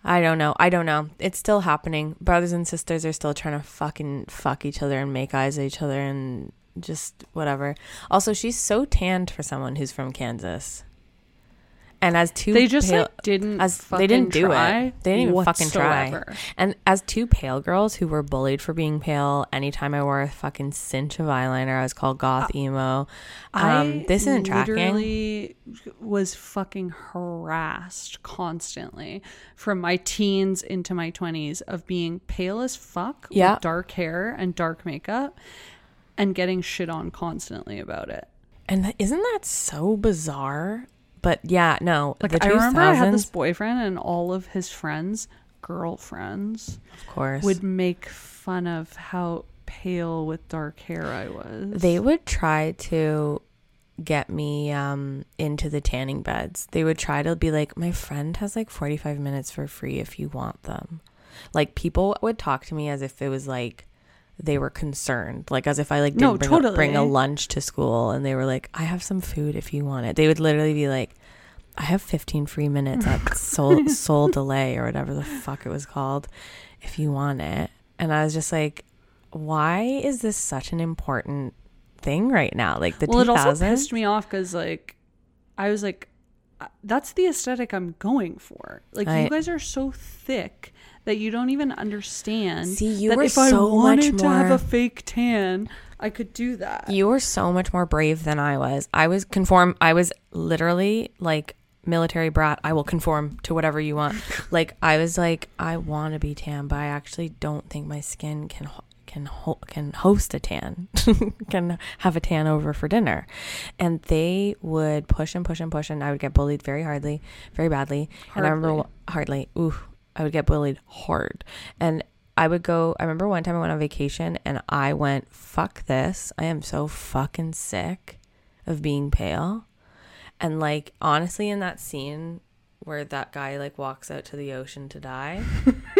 I don't know. I don't know. It's still happening. Brothers and sisters are still trying to fucking fuck each other and make eyes at each other and just whatever. Also, she's so tanned for someone who's from Kansas. And as two they just pale, like didn't as they didn't do it. They didn't even fucking try. And as two pale girls who were bullied for being pale, anytime I wore a fucking cinch of eyeliner, I was called goth emo. Um, I this isn't tracking. was fucking harassed constantly from my teens into my 20s of being pale as fuck Yeah. with dark hair and dark makeup and getting shit on constantly about it. And isn't that so bizarre? But yeah, no. Like the I remember I had this boyfriend and all of his friends, girlfriends, of course, would make fun of how pale with dark hair I was. they would try to get me um into the tanning beds. They would try to be like, my friend has like 45 minutes for free if you want them. Like people would talk to me as if it was like they were concerned, like as if I like didn't No, bring, a, bring a lunch to school, and they were like, I have some food if you want it. They would literally be like. I have 15 free minutes at Soul, Soul Delay or whatever the fuck it was called if you want it. And I was just like, why is this such an important thing right now? Like the well, it also pissed me off because like I was like, that's the aesthetic I'm going for. Like I- you guys are so thick that you don't even understand. See, you that were if I so much wanted to have a fake tan, I could do that. You were so much more brave than I was. I was conform. I was literally like military brat. I will conform to whatever you want. like I was like, I want to be tan, but I actually don't think my skin can ho- can ho- can host a tan, can have a tan over for dinner. And they would push and push and push, and I would get bullied very hardly, very badly. And I remember hardly. Ooh, I would get bullied hard, and I would go. I remember one time I went on vacation and I went, fuck this. I am so fucking sick of being pale. And like, honestly, in that scene where that guy like walks out to the ocean to die,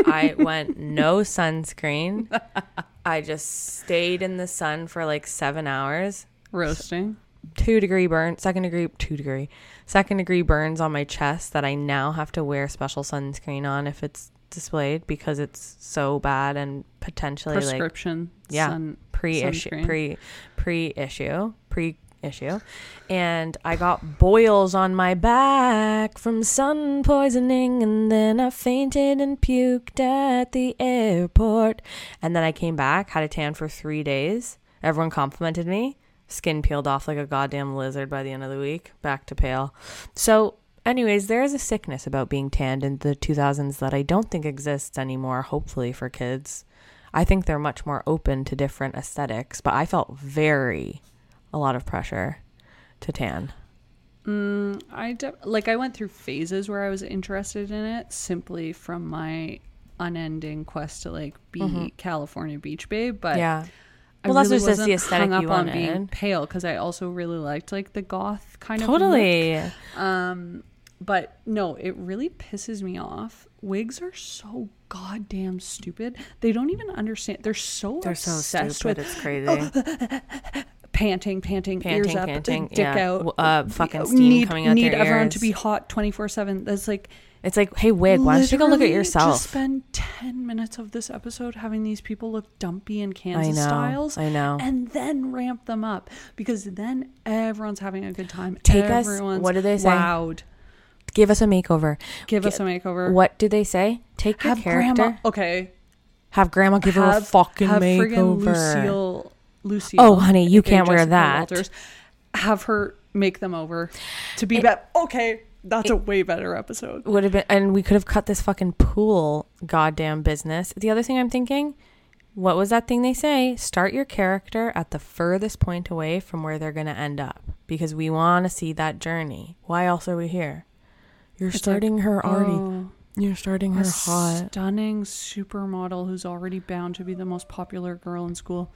I went, no sunscreen. I just stayed in the sun for like seven hours. Roasting. Two degree burn, second degree, two degree, second degree burns on my chest that I now have to wear special sunscreen on if it's displayed because it's so bad and potentially like Prescription. yeah sun- pre-issue pre pre-issue pre-issue. And i got boils on my back from sun poisoning and then i fainted and puked at the airport. And then i came back had a tan for three days. Everyone complimented me skin peeled off like a goddamn lizard by the end of the week back to pale so anyways there is a sickness about being tanned in the 2000s that i don't think exists anymore hopefully for kids I think they're much more open to different aesthetics, but I felt very a lot of pressure to tan. Mm, I de- like I went through phases where I was interested in it simply from my unending quest to like be California beach babe, but Mm-hmm. yeah. I Well, that's really just the aesthetic hung up you on being pale because I also really liked like the goth kind of. Totally. Um, but no, it really pisses me off. Wigs are so goddamn stupid. They don't even understand. They're so They're so obsessed stupid. with It's crazy. panting, panting, ears Panting, up, panting, dick yeah. out, uh, fucking steam need, coming out Need everyone ears. to be hot twenty four seven. That's like It's like, hey, wig, why don't you take a look at literally yourself? Just spend ten minutes of this episode having these people look dumpy in I Kansas know. styles. I know. and then ramp them up because then everyone's having a good time. Take us- Everyone's what do they say? Wowed. Give us a makeover. Give us a makeover. What do they say? Take your Have character. grandma. Okay. Have grandma give her a fucking have friggin' makeover. Lucille. Lucille. Oh, honey, you can't wear Jessica that. Walters, have her make them over to be bet okay that's a way better episode. would have been and we could have cut this fucking pool goddamn business. The other thing i'm thinking what was that thing they say? Start your character at the furthest point away from where they're going to end up because we want to see that journey. Why else are we here? You're It's starting like, her already oh, you're starting her hot. stunning supermodel who's already bound to be the most popular girl in school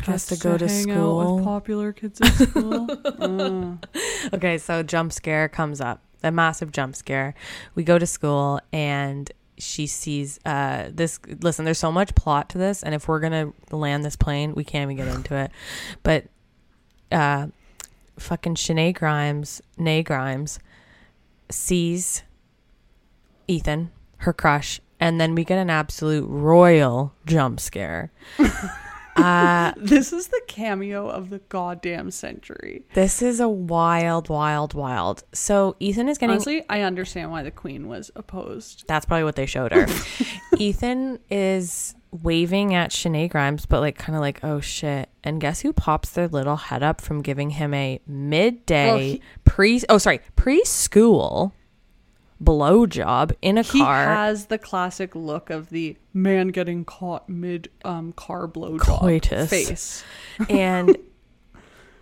has to go to school with popular kids at school. Okay, so jump scare comes up. A massive jump scare. We go to school and she sees uh this listen, there's so much plot to this and if we're going to land this plane, we can't even get into it. But uh fucking Shenae Grimes, Nay Grimes sees Ethan, her crush, and then we get an absolute royal jump scare. uh this is the cameo of the goddamn century this is a wild, wild, wild. So Ethan is getting honestly i understand why the queen was opposed That's probably what they showed her. Ethan is waving at Shenae Grimes, but like kind of like, oh shit. And guess who pops their little head up from giving him a midday Well, he- pre oh sorry, preschool blowjob in a he car. He has the classic look of the man getting caught mid um car blowjob face and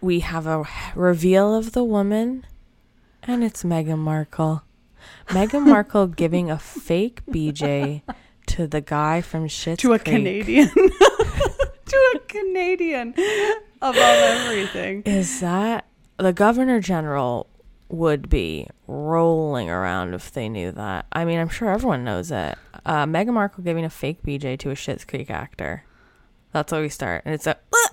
we have a reveal of the woman, and it's Meghan Markle. Meghan Markle giving a fake BJ to the guy from Schitt's to a Creek. canadian to a canadian above everything Is that the governor general would be rolling around if they knew that? I mean, I'm sure everyone knows it. Uh, Meghan Markle giving a fake BJ to a Schitt's Creek actor. That's how we start, and it's a.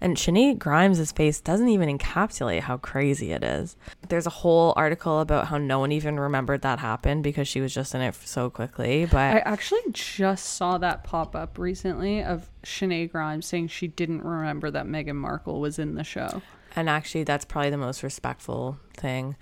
And Shenae Grimes' face doesn't even encapsulate how crazy it is. There's a whole article about how no one even remembered that happened because she was just in it so quickly. But I actually just saw that pop up recently of Shenae Grimes saying she didn't remember that Meghan Markle was in the show. And actually, that's probably the most respectful thing.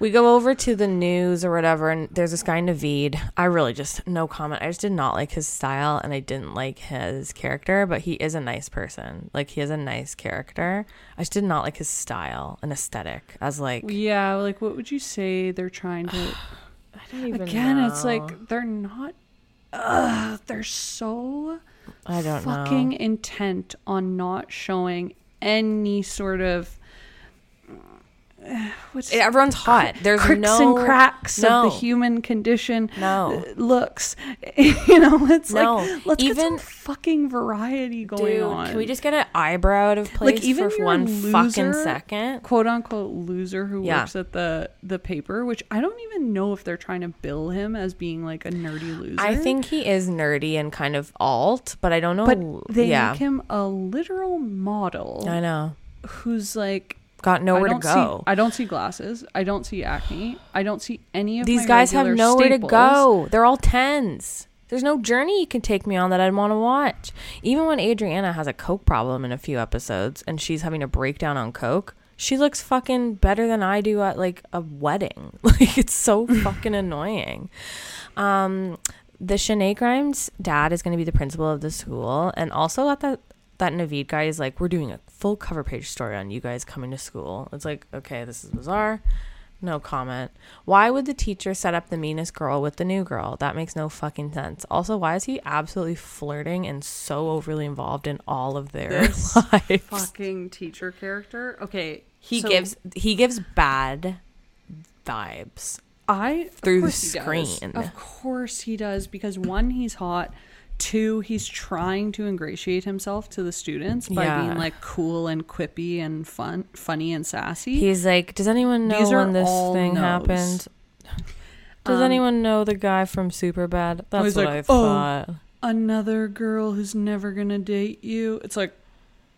We go over to the news or whatever, and there's this guy, Navid. I really just, no comment. I just did not like his style and I didn't like his character, but he is a nice person. Like, he is a nice character. I just did not like his style and aesthetic as, like, Yeah, like what would you say they're trying to I don't even Again, it's like they're not Ugh, they're so I don't fucking know. intent on not showing any sort of what's Everyone's hot. There's cricks no and cracks no, of the human condition No. uh, looks you know it's No. like let's get Even- some fucking variety going Dude, on can we just get an eyebrow out of place like, even for one fucking second? quote unquote loser who Yeah. works at the the paper which i don't even know if they're trying to bill him as being like a nerdy loser I think he is nerdy and kind of alt, but I don't know. but they yeah, make him a literal model I know. who's like Got nowhere to go. See, I don't see glasses. I don't see acne. I don't see any of These guys have nowhere staples. to go. They're all tens. There's no journey you can take me on that I'd want to watch. Even when Adrianna has a coke problem in a few episodes and she's having a breakdown on coke, she looks fucking better than I do at like a wedding. Like it's so fucking annoying. Um, the Shenae Grimes dad is going to be the principal of the school, and also at that that Navid guy is like, we're doing a full cover page story on you guys coming to school. It's like, okay, this is bizarre. No comment. Why would the teacher set up the meanest girl with the new girl? That makes no fucking sense. Also, why is he absolutely flirting and so overly involved in all of their This lives? Fucking teacher character. Okay, He so gives he gives bad vibes. I through the does. screen. Of course he does because one, he's hot. Two, he's trying to ingratiate himself to the students by Yeah. being like cool and quippy and fun, funny and sassy. He's like, does anyone know These when this thing no's. happened? Does Um, anyone know the guy from Superbad? That's what like, I "Oh, thought. Another girl who's never gonna date you. It's like,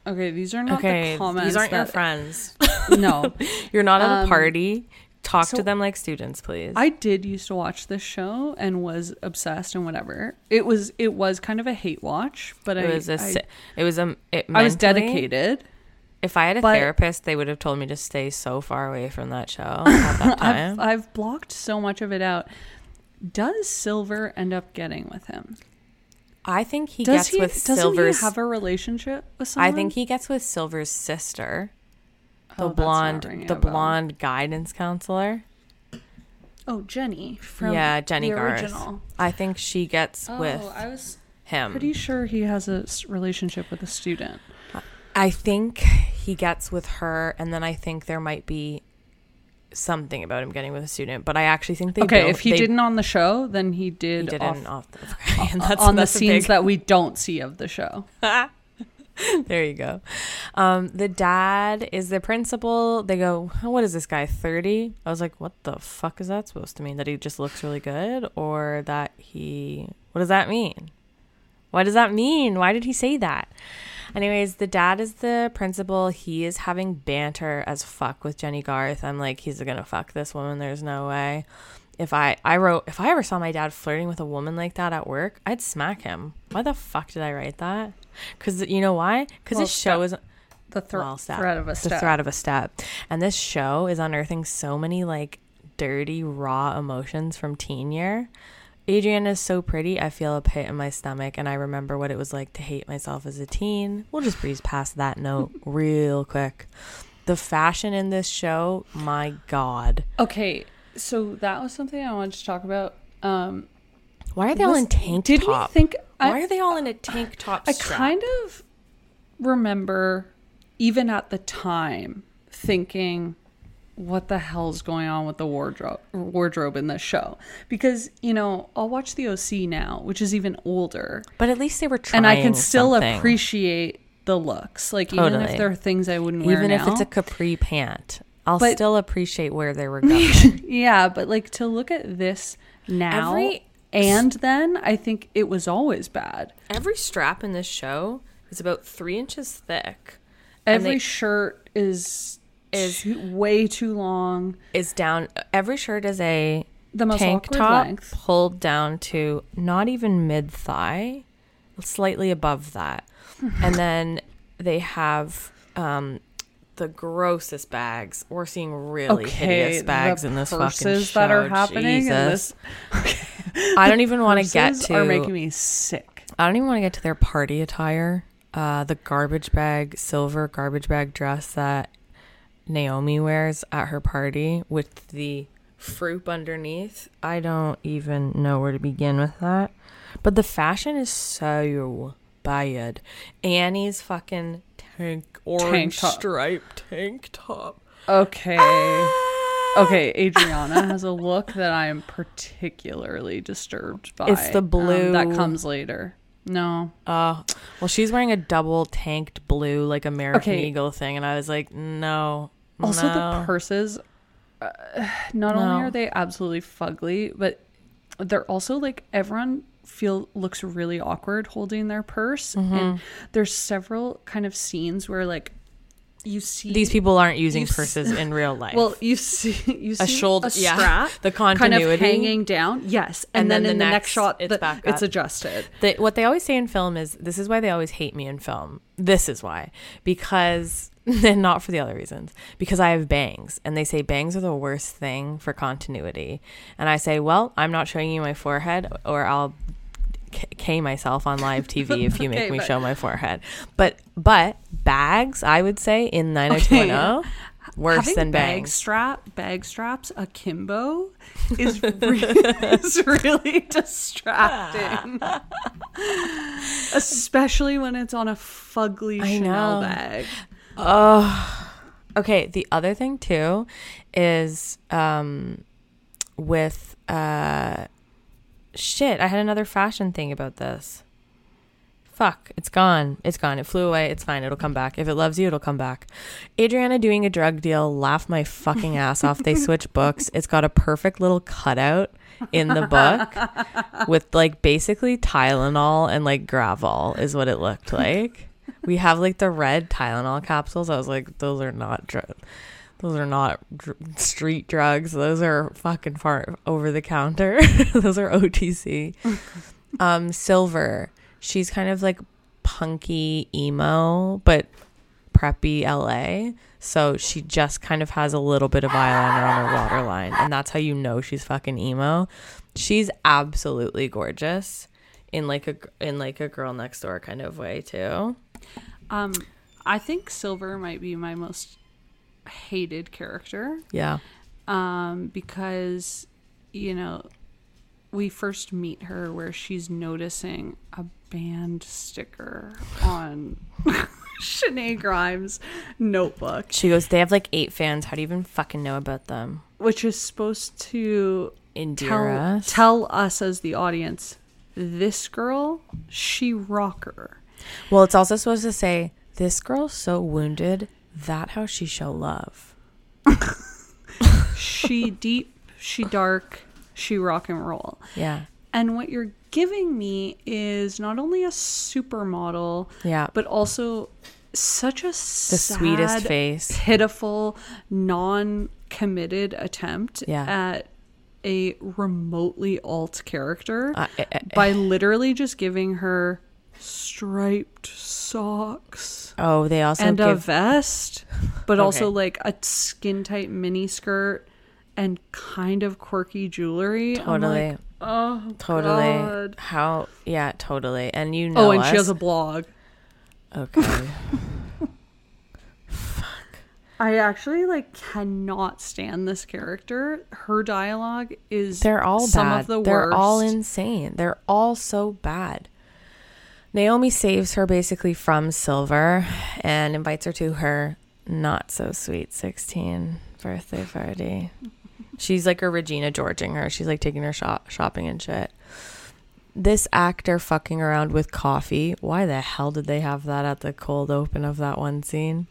okay, these are not okay, the comments. these aren't your friends. No, You're not at a Um, party. Talk so to them like students, please. I did used to watch this show and was obsessed and whatever. It was it was kind of a hate watch, but it I was a. I, it was a. It I was dedicated. If I had a but- therapist, they would have told me to stay so far away from that show at that time. I've, I've blocked so much of it out. Does Silver end up getting with him? I think he Does gets he? with doesn't he have a relationship with someone? I think he gets with Silver's sister. Oh, the Oh, blonde, the a bell. blonde guidance counselor. Oh, Jenny from yeah, Jenny the Garth. original. I think she gets Oh, with I was him. pretty sure he has a relationship with a student. I think he gets with her, and then I think there might be something about him getting with a student. But I actually think they okay, if he they, didn't on the show, then he he did, did off, off the, okay, and that's, on the that's a scenes big- that we don't see of the show. there you go. Um, the dad is the principal. They go, what is this guy, 30? I was like, what the fuck is that supposed to mean? That he just looks really good? Or that he, what does that mean? What does that mean? Why did he say that? Anyways, the dad is the principal. He is having banter as fuck with Jennie Garth. I'm like, he's gonna fuck this woman. There's no way. If I I wrote if I ever saw my dad flirting with a woman like that at work, I'd smack him. Why the fuck did I write that? Because you know why? Because Well, this show is The thre- well, threat of a step. the threat of a step, and this show is unearthing so many like dirty raw emotions from teen year. Adrienne is so pretty. I feel a pit in my stomach, and I remember what it was like to hate myself as a teen. We'll just breeze past that note real quick. The fashion in this show, my god. Okay, so that was something I wanted to talk about. Um, Why are they all was- in tank did top? we think? Why are they all in a tank top? I strap? kind of remember, even at the time, thinking, "What the hell's going on with the wardrobe wardrobe in this show?" Because you know, I'll watch the OC now, which is even older, but at least they were trying. and I can still something. appreciate the looks. Like even Totally. if there are things I wouldn't wear even if it's a capri pant. I'll But- still appreciate where they were going. yeah, but like to look at this now Every- and then, I think it was always bad. Every strap in this show is about three inches thick. Every they- shirt is Is- too, way too long. Is down. Every shirt is a The most tank top length. pulled down to not even mid thigh, slightly above that, and then they have um, the grossest bags. We're seeing really hideous bags in this fucking show. that are happening in Jesus. this I don't even want to get to. are making me sick. I don't even want to get to their party attire. Uh, the garbage bag, silver garbage bag dress that Naomi wears at her party with the fruit underneath. I don't even know where to begin with that. But the fashion is so bad. Annie's fucking tank orange top. striped tank top. Okay. Ah! Okay, Adrianna has a look that I am particularly disturbed by. It's the Um, blue- that comes later. No. Uh, well, she's wearing a double tanked blue, like American Okay. Eagle thing, and I was like, no. Also, no. the purses, uh, not No. only are they absolutely fugly, but they're also like everyone feel looks really awkward holding their purse. Mm-hmm. And there's several kind of scenes where like you see These people aren't using purses in real life. Well, you see you see a shoulder, a yeah, strap the kind continuity. of hanging down. Yes, and, And then, then in the the next, next, shot, it's the- back it's adjusted. They, what they always say in film is this is why they always hate me in film. This is why because and not for the other reasons because I have bangs and they say bangs are the worst thing for continuity and I say well I'm not showing you my forehead or I'll k- myself on live TV if you make Okay, me but- show my forehead. But but bags I would say in 90210 worse Having than bag strap bag straps akimbo is really, is really distracting. Especially when it's on a fugly I chanel know. bag. Oh, okay. The other thing too is um with uh shit. I had another fashion thing about this. Fuck, it's gone. It's gone. It flew away. It's fine. It'll come back. If it loves you, it'll come back. Adrianna doing a drug deal. Laugh my fucking ass off. They switch books. It's got a perfect little cutout in the book with like basically Tylenol and like gravel is what it looked like. We have like the red Tylenol capsules. I was like, those are not dr- those are not dr- street drugs. Those are fucking far over the counter. those are OTC. um, Silver. She's kind of like punky emo, but preppy LA. So she just kind of has a little bit of eyeliner on her waterline, and that's how you know she's fucking emo. She's absolutely gorgeous in like a in like a girl next door kind of way too. um i think silver might be my most hated character Yeah. um, because, you know, we first meet her where she's noticing a band sticker on Shenae Grimes' notebook, She goes, they have like eight fans. How do you even fucking know about them? which is supposed to Endear tell, us. tell us as the audience, this girl, she rocker. well, it's also supposed to say, this girl's so wounded. That how she show love. She deep, she dark, she rock and roll. Yeah. And what you're giving me is not only a supermodel, Yeah. but also such a the sad, sweetest face. pitiful, non-committed attempt Yeah. at a remotely alt character Uh, eh, eh, by literally just giving her striped socks Oh, they also and a vest, but also like a skin tight mini skirt and kind of quirky jewelry. Totally. like, oh, Totally. God. How? Yeah, totally. And you oh, know Oh, and she has a blog. Okay. Fuck. I actually like cannot stand this character. Her dialogue is They're all some bad. of the They're worst. all insane. They're all so bad. Naomi saves her basically from Silver and invites her to her not so sweet 16 birthday party. She's like a Regina Georging her. She's like taking her shop- shopping and shit. This actor fucking around with coffee. Why the hell did they have that at the cold open of that one scene?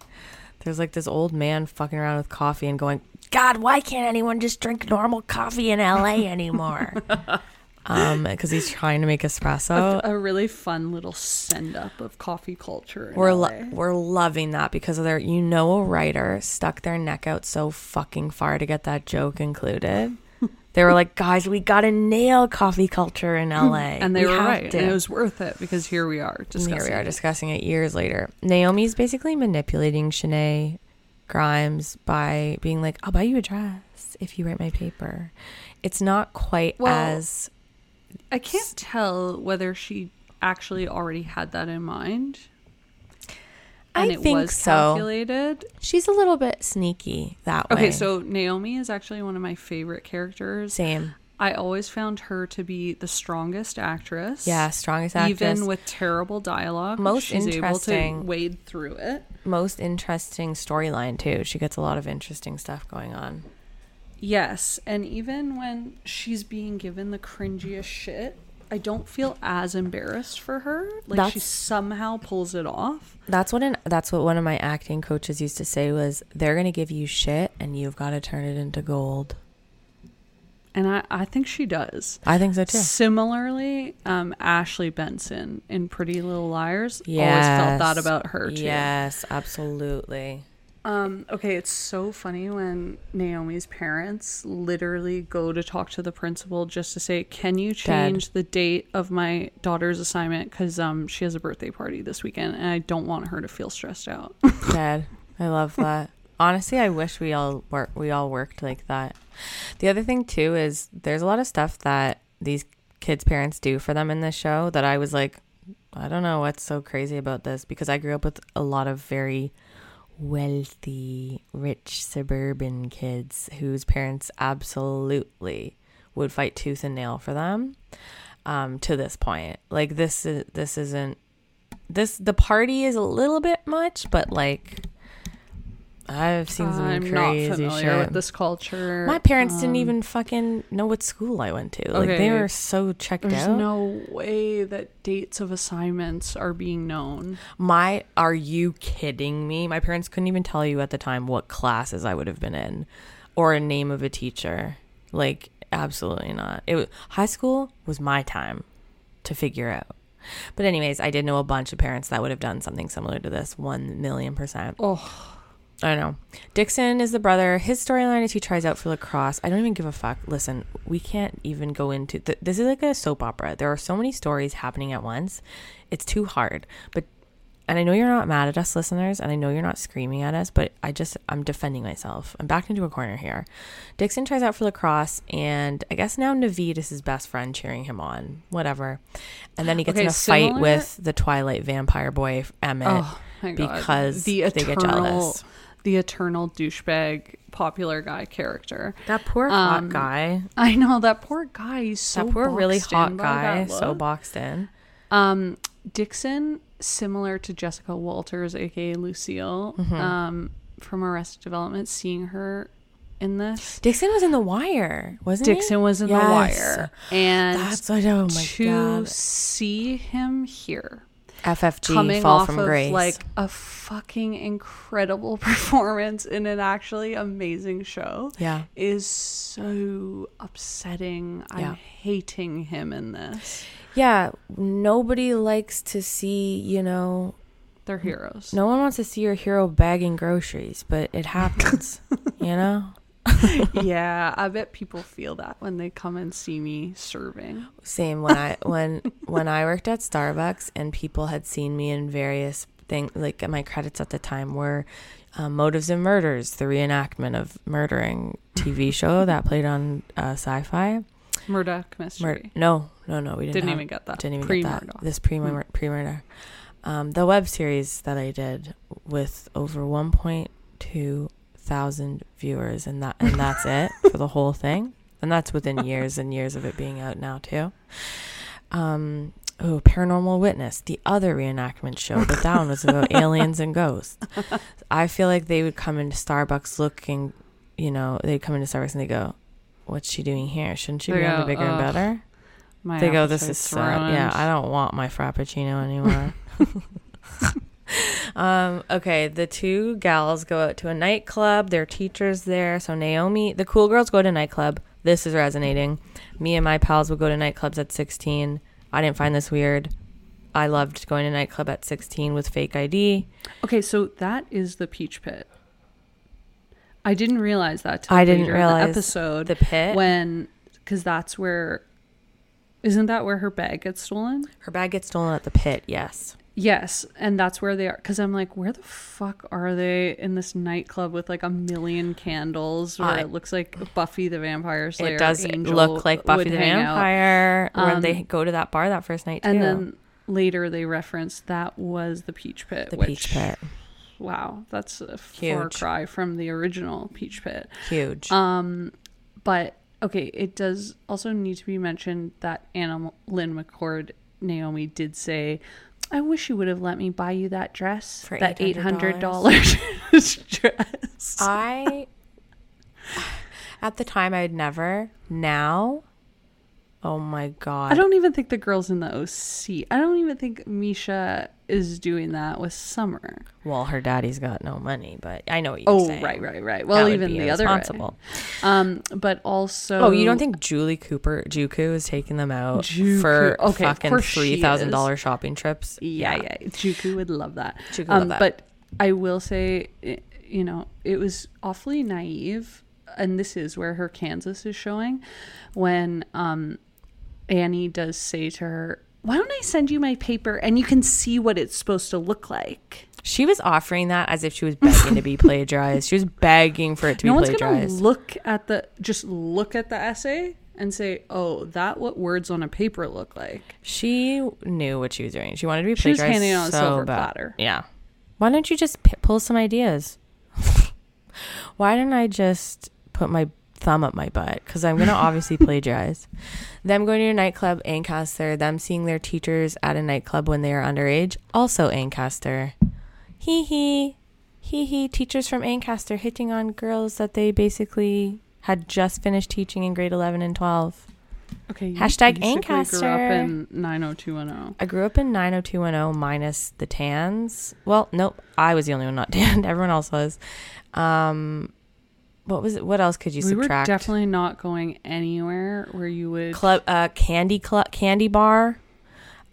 There's like this old man fucking around with coffee and going, God, why can't anyone just drink normal coffee in LA anymore? um, because he's trying to make espresso. a really fun little send up of coffee culture. We're lo- we're loving that because they're you know a writer stuck their neck out so fucking far to get that joke included. They were like, guys, we gotta nail coffee culture in LA, and they We were right, to." and it was worth it because here we are discussing. Here we are it. discussing it years later. Naomi's basically manipulating Shenae Grimes by being like, I'll buy you a dress if you write my paper. It's not quite Well, as I can't tell whether she actually already had that in mind. I And it think so. calculated. She's a little bit sneaky that way. Okay, so Naomi is actually one of my favorite characters. same. I always found her to be the strongest actress. Yeah, strongest actress. Even with terrible dialogue, Most she's able interesting- to wade through it. most interesting storyline too. She gets a lot of interesting stuff going on. Yes, and even when she's being given the cringiest shit, I don't feel as embarrassed for her. Like she somehow pulls it off. That's what an that's what one of my acting coaches used to say was they're gonna give you shit and you've got to turn it into gold. And I, I think she does. I think so too. Similarly, um, Ashley Benson in Pretty Little Liars always felt that about her too. Yes, absolutely. Um, okay, it's so funny when Naomi's parents literally go to talk to the principal just to say, "Can you change the date of my daughter's assignment because um she has a birthday party this weekend and I don't want her to feel stressed out." Dad, I love that. Honestly, I wish we all work we all worked like that. The other thing too is there's a lot of stuff that these kids' parents do for them in this show that I was like, I don't know what's so crazy about this because I grew up with a lot of very wealthy, rich suburban kids whose parents absolutely would fight tooth and nail for them. Um, to this point, like this is this isn't this the party is a little bit much, but like I've seen some I'm not familiar shit. with this culture. My parents didn't Um, even fucking know what school I went to. Like they were so checked There's out. There's no way that dates of assignments are being known. My, are you kidding me? My parents couldn't even tell you at the time what classes I would have been in, or a name of a teacher. Like absolutely not. It was, high school was my time to figure out. But anyways, I did know a bunch of parents that would have done something similar to this. One million percent. Oh, I don't know. Dixon is the brother. His storyline is he tries out for lacrosse. I don't even give a fuck. Listen, we can't even go into th- this is like a soap opera. There are so many stories happening at once. It's too hard. But and I know you're not mad at us listeners and I know you're not screaming at us, but I just I'm defending myself. I'm backed into a corner here. Dixon tries out for lacrosse and I guess now Navid is his best friend cheering him on. Whatever. And then he gets Okay, in a fight with the Twilight vampire boy Emmett oh because the they get jealous. The eternal douchebag popular guy character. That poor Um, hot guy. I know that poor guy. He's so that poor really hot guy. So boxed in. Um, Dixon, similar to Jessica Walters, aka Lucille, Mm-hmm. um, from Arrested Development, seeing her in this. Dixon was in The Wire, wasn't he? Dixon was in Yes. The Wire, and That's what. Oh my to god. see him here FFG coming Fall off from of Grace. like a fucking incredible performance in an actually amazing show yeah. is so upsetting. Yeah. I'm hating him in this. Yeah. Nobody likes to see, you know, They're heroes. no one wants to see your hero bagging groceries, but it happens. you know? yeah, I bet people feel that when they come and see me serving. Same when I when when I worked at Starbucks and people had seen me in various things like my credits at the time were um, Motives and Murders, the reenactment of murdering TV show that played on uh, Sci-Fi. Murdoch Mur- mystery. no, no, no, we didn't, Didn't have- even get that. Didn't even get Pre-Murdoch. that. This pre Hmm. pre murder. Um, the web series that I did with over 1.2 thousand viewers, and that and that's it for the whole thing. And that's within years and years of it being out now too. Um, oh, Paranormal Witness, the other reenactment show, but that one was about aliens and ghosts. I feel like they would come into Starbucks looking, you know, they'd come into Starbucks and they go, "What's she doing here? Shouldn't she They be on the go, bigger and better?" My they go, "This is sad. Yeah. I don't want my frappuccino anymore." um, okay, the two gals go out to a nightclub. Their teachers there. So Naomi, the cool girls go to nightclub. This is resonating. Me and my pals would go to nightclubs at 16. I didn't find this weird. I loved going to nightclub at 16 with fake ID. Okay, so that is the Peach Pit. I didn't realize that till I didn't in the realize episode The pit. when because that's where isn't that where her bag gets stolen? Her bag gets stolen at the pit. Yes. Yes, and that's where they are. Because I'm like, where the fuck are they in this nightclub with like a million candles, where I- it looks like Buffy the Vampire Slayer? it does look like Buffy the hang out. Vampire when Um, they go to that bar that first night too. And then later they reference that was the Peach Pit. the which, Peach Pit, Wow, that's a far cry from the original Peach Pit. huge. Um, but okay, it does also need to be mentioned that Anna Lynn McCord Naomi did say, "I wish you would have let me buy you that dress, For that eight hundred dollars dress." I at the time I'd never. Now, oh my god! I don't even think the girls in the OC. I don't even think Mischa is doing that with Summer. Well, her daddy's got no money, but I know what you're saying. Oh, saying. right, right, right. Well, even the other way. irresponsible. Um, but also, Oh, you don't think Julie Cooper Juku is taking them out Juku- for okay, fucking three thousand dollars shopping trips? Yeah, yeah. Juku would love that. Juku um, love that. But I will say, you know, it was awfully naive, and this is where her Kansas is showing when um, Annie does say to her, "Why don't I send you my paper and you can see what it's supposed to look like?" She was offering that as if she was begging to be plagiarized. She was begging for it to no be plagiarized. look at the just look at the essay and say, "Oh, that what words on a paper look like." She knew what she was doing. She wanted to be She was plagiarized handing on a so silver bad. platter. Yeah. Why don't you just p- pull some ideas? Why didn't I just put my thumb up my butt? Because I'm gonna obviously plagiarize. Them going to a nightclub, Ancaster. Them seeing their teachers at a nightclub when they are underage, also Ancaster. Hee hee, hee hee. Teachers from Ancaster hitting on girls that they basically had just finished teaching in grade 11 and 12. Okay. Hashtag basically Grew up Ancaster. in nine hundred two one zero. I grew up in 90210 minus the tans. Well, nope, I was the only one not tanned. Everyone else was. Um, what was it? What else could you we subtract? were definitely not going anywhere where you would Club, uh, candy club, candy bar,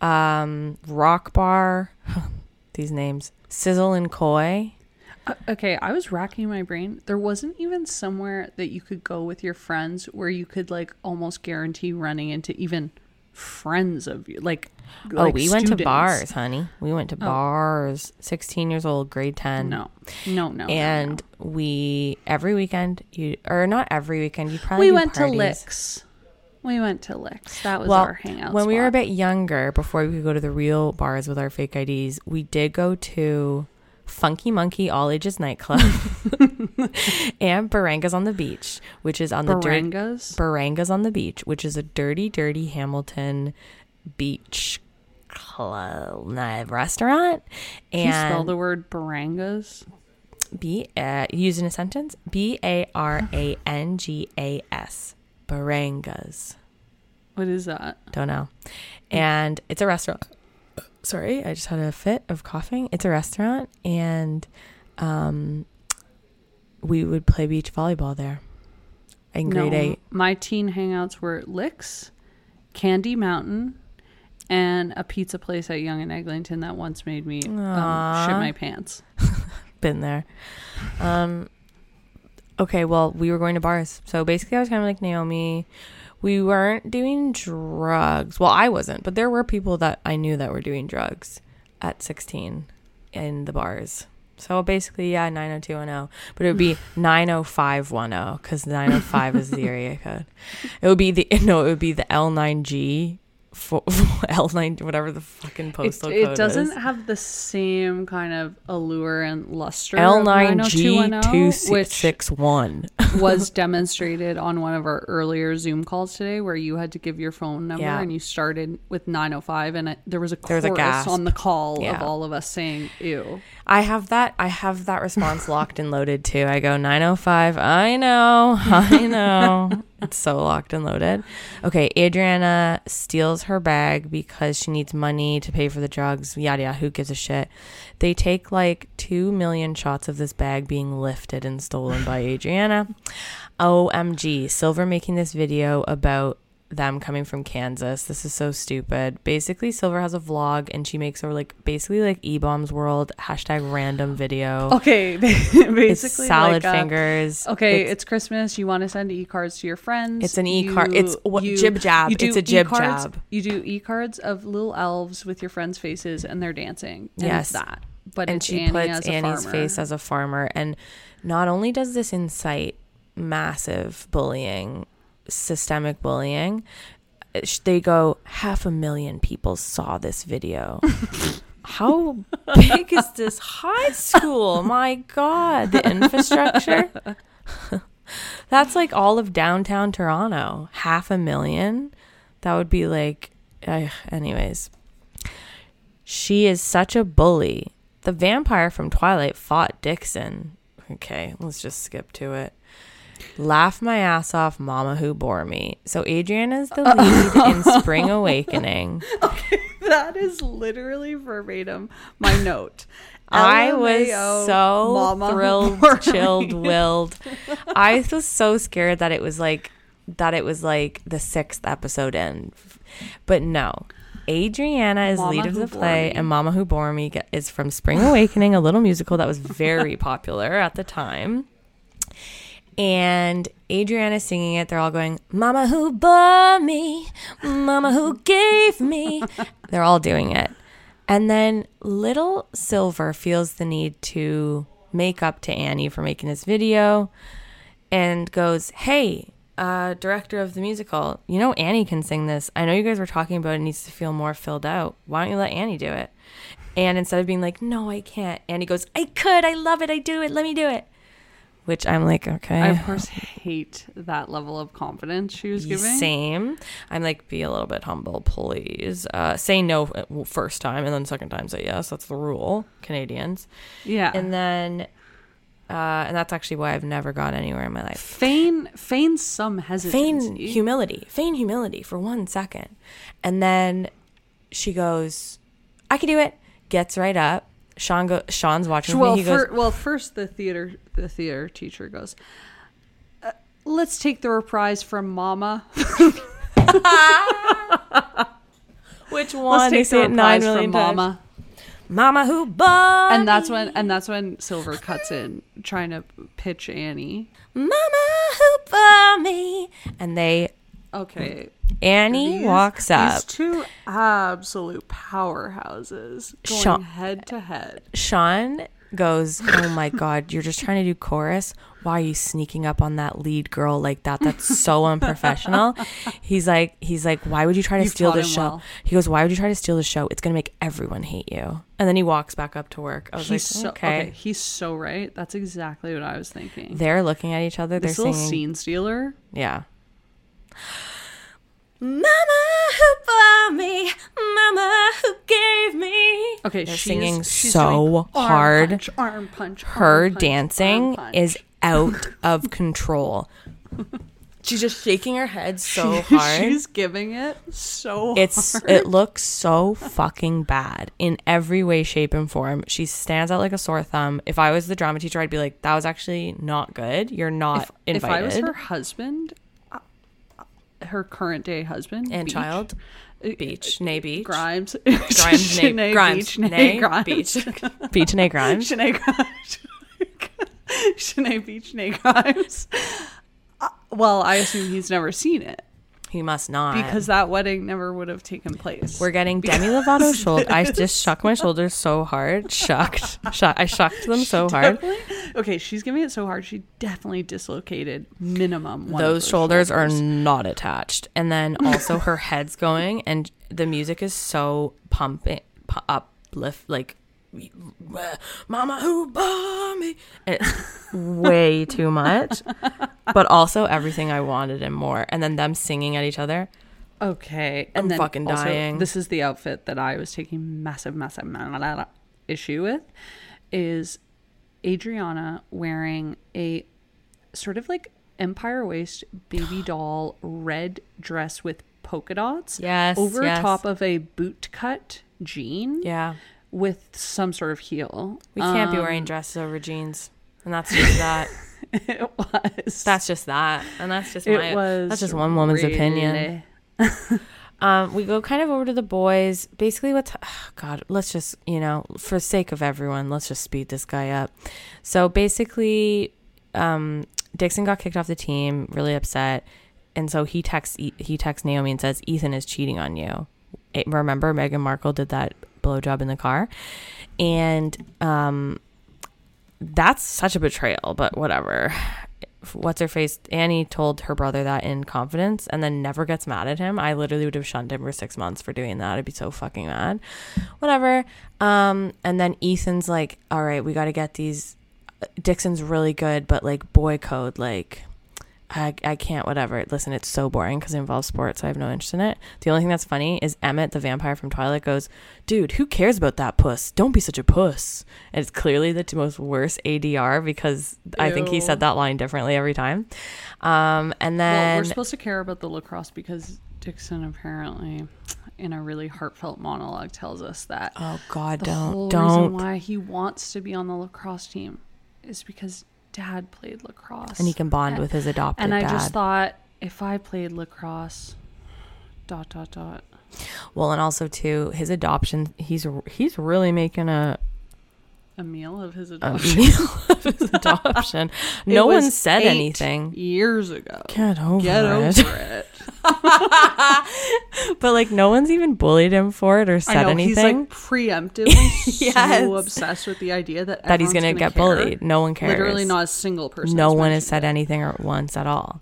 um, rock bar. These names: Sizzle and Koi. Uh, okay i was racking my brain there wasn't even somewhere that you could go with your friends where you could like almost guarantee running into even friends of you like oh, like we went to bars, honey. We went to Oh. bars. 16 years old, grade 10. no no no no, And no. we every weekend you or not every weekend you probably we went to licks we went to licks that was well, our hangout when we were a bit younger, before we could go to the real bars with our fake IDs, we did go to Funky Monkey All Ages Nightclub, and Barangas on the Beach, which is on the dirt. Barangas. Barangas on the Beach, which is a dirty, dirty Hamilton beach club uh, restaurant. Can you spell the word barangas? B uh, use in a sentence B A R A N G A S Barangas. What is that? Don't know. And it's a restaurant. Sorry, I just had a fit of coughing. It's a restaurant, and um, we would play beach volleyball there in grade No, eight. My teen hangouts were Licks, Candy Mountain, and a pizza place at Yonge and Eglinton that once made me um, shit my pants. Been there. Um, okay, well, we were going to bars. So basically, I was kind of like Naomi. We weren't doing drugs. Well, I wasn't, but there were people that I knew that were doing drugs at 16 in the bars. So basically, yeah, 90210. But it would be 90510 because 905 is the area code. It would be the, no, it would be the L9G, for, L9, whatever the fucking postal it code It doesn't is. have the same kind of allure and luster. L9G 90210, which 261. was demonstrated on one of our earlier Zoom calls today, where you had to give your phone number Yeah. and you started with 905, and it, there was a There was a chorus on the call Yeah. of all of us saying "ew." I have that. I have that response locked and loaded too. I go 905. I know. I know. it's so locked and loaded. Okay, Adrianna steals her bag because she needs money to pay for the drugs. Yada yada. Who gives a shit? They take like two million shots of this bag being lifted and stolen by Adrianna. OMG. Silver making this video about them coming from Kansas. This is so stupid. Basically, Silver has a vlog and she makes her like basically like E Bombs World hashtag random video. Okay, basically, it's salad like, uh, fingers. Okay, It's, it's, Christmas. You want to send e-cards to your friends. It's an e-card- it's what- you- jib jab. It's a jib e-cards- jab. You do e-cards of little elves with your friends' faces, and they're dancing. And Yes. that. But and she Annie puts Annie's farmer. face as a farmer. And not only does this incite massive bullying, systemic bullying, they go half a million people saw this video. How big is this high school? My God, the infrastructure. That's like all of downtown Toronto. Half a million. That would be like, uh, anyways. She is such a bully. The vampire from Twilight fought Dixon. Okay, let's just skip to it. Laugh my ass off, Mama Who Bore Me. So Adrian is the uh, lead in Spring Awakening. Okay, That is literally verbatim my note. I was so Mama thrilled, chilled, willed. I was so scared that it was like that it was like the sixth episode in, but no. Adrianna is Mama lead of the play, Me. and Mama Who Bore Me is from Spring Awakening, a little musical that was very popular at the time. And Adrianna is singing it. They're all going, Mama Who Bore Me, Mama Who Gave Me. They're all doing it. And then little Silver feels the need to make up to Annie for making this video and goes, Hey, uh, director of the musical, you know Annie can sing this. I know you guys were talking about it needs to feel more filled out. Why don't you let Annie do it? And instead of being like, No, I can't, Annie goes, I could, I love it, I do it, let me do it. Which I'm like, okay. I of course hate that level of confidence she was giving. Same. I'm like, be a little bit humble, please. Uh, say no uh, first time, and then second time say yes. That's the rule, Canadians. Yeah. And then, uh, and that's actually why I've never gone anywhere in my life. feign feign some hesitancy. Feign humility. Feign humility for one second, and then she goes, "I can do it." Gets right up. Sean go. Sean's watching well, me. He goes, well, first the theater the theater teacher goes. Uh, let's take the reprise from Mama. "Which one? Let's one?" They take the reprise from. Mama. Mama who bought And that's when and that's when Silver cuts in trying to pitch Annie. Mama who bought me, and they Okay. Annie These- walks up. These two absolute powerhouses going Sean- head to head. Sean goes, "Oh my god, you're just trying to do chorus. Why are you sneaking up on that lead girl like that? That's so unprofessional." He's like, he's like, "Why would you try to You've steal the show?" well. He goes, "Why would you try to steal the show? It's gonna make everyone hate you." And then he walks back up to work. I was He's like, so okay. okay. He's so right. That's exactly what I was thinking. They're looking at each other. They're little singing. scene stealer. Yeah. Mama who bought me, Mama who gave me. Okay, They're she's, singing she's so doing arm hard. punch, arm punch. arm Her punch, dancing arm punch. is out of control. She's just shaking her head so hard. She's giving it so It's hard. it looks so fucking bad in every way, shape, and form. She stands out like a sore thumb. If I was the drama teacher, I'd be like, "That was actually not good. You're not if, if invited." I was her husband, her current day husband and Beech, child, uh, Beech, nay Beech, Grimes, Grimes, nay, Sinead Grimes, Beech, nay, Grimes, Beech, Beech, nay, Grimes. Sinead Grimes, Sinead Beech, nay Grimes. Uh, well, I assume he's never seen it He must not because that wedding never would have taken place. We're getting Demi Lovato shoulder. I just shook my shoulders so hard. Shucked. Shuck. I shucked them so hard. Okay, she's giving it so hard. She definitely dislocated minimum one of Those shoulders, are not attached. And then also her head's going, and the music is so pumping, pu- uplift, like, Mama who bought me. And It's way too much, but also everything I wanted and more. And then them singing at each other. Okay, and I'm then fucking also, dying. This is the outfit that I was taking massive, massive, massive issue with. Is Adrianna wearing a sort of like empire waist baby doll red dress with polka dots? Yes, over yes. top of a boot cut jean Yeah. With some sort of heel. We can't be Um, wearing dresses over jeans. And that's just that. it was. That's just that. And that's just it my was. that's just one woman's opinion. Um, we go kind of over to the boys. Basically, what's God? Let's just you know, for sake of everyone, let's just speed this guy up. So basically, um, Dixon got kicked off the team, really upset, and so he texts he texts Naomi and says Ethan is cheating on you. Remember, Meghan Markle did that blowjob in the car, and um, that's such a betrayal. But whatever. What's her face? Annie told her brother that in confidence and then never gets mad at him. I literally would have shunned him for six months for doing that. I'd be so fucking mad. Whatever. Um, and then Ethan's like, all right, we got to get these. Dixon's really good, but like boy code, like I, I can't, whatever. Listen, it's so boring because it involves sports, so I have no interest in it. The only thing that's funny is Emmett, the vampire from Twilight, goes, Dude, who cares about that puss? Don't be such a puss. And it's clearly the most worst ADR because I think he said that line differently every time. Um, and Well, then, we're supposed to care about the lacrosse because Dixon apparently, in a really heartfelt monologue, tells us that oh God, the don't, whole don't. reason why he wants to be on the lacrosse team is because Dad played lacrosse, and he can bond And- with his adopted And I dad. just thought, if I played lacrosse, dot dot dot. well, and also too, his adoption, he's he's really making a, A meal of his a adoption. meal of his adoption. No one said anything. years ago. Get over Get it. over it. But like no one's even bullied him for it or I said know anything he's like preemptively Yes. so obsessed with the idea that that he's everyone's gonna get care. bullied. No one cares. Literally, not a single person. no one has said it. anything or once at all.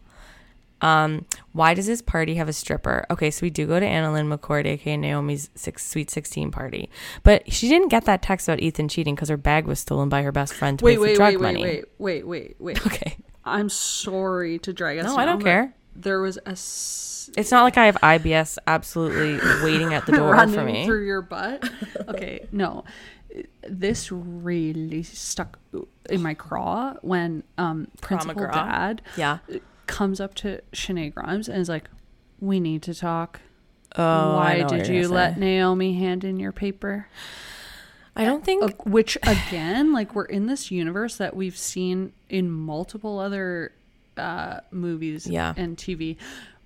Um, why does this party have a stripper? Okay, so we do go to AnnaLynne McCord, aka Naomi's six, Sweet 16 party, but she didn't get that text about Ethan cheating because her bag was stolen by her best friend to Wait, pay for wait, drug wait, money. wait, wait, wait, wait, wait. Okay, I'm sorry to drag us. No, I don't care. There was a s- it's not like I have IBS absolutely waiting at the door for me. through your butt. Okay, no, this really stuck in my craw when um principal dad Yeah. Comes up to Shenae Grimes and is like, "We need to talk. Oh, Why did you let say. Naomi hand in your paper?" I don't think. Uh, which again like we're in this universe that we've seen in multiple other uh movies Yeah. and tv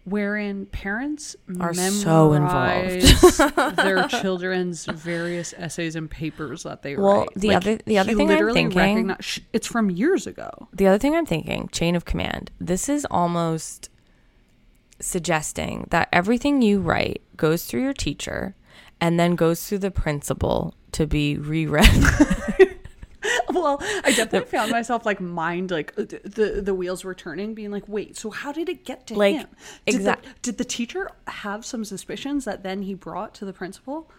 wherein parents Are so memorize their children's various essays and papers that they Well, write. the other- the other thing I'm thinking- sh- it's from years ago. The other thing I'm thinking, chain of command. This is almost suggesting that everything you write goes through your teacher and then goes through the principal to be reread. well, I definitely found myself like mind like uh, the the wheels were turning, being like, wait, so how did it get to Like, him? Did, exact- the, did the teacher have some suspicions that then he brought to the principal?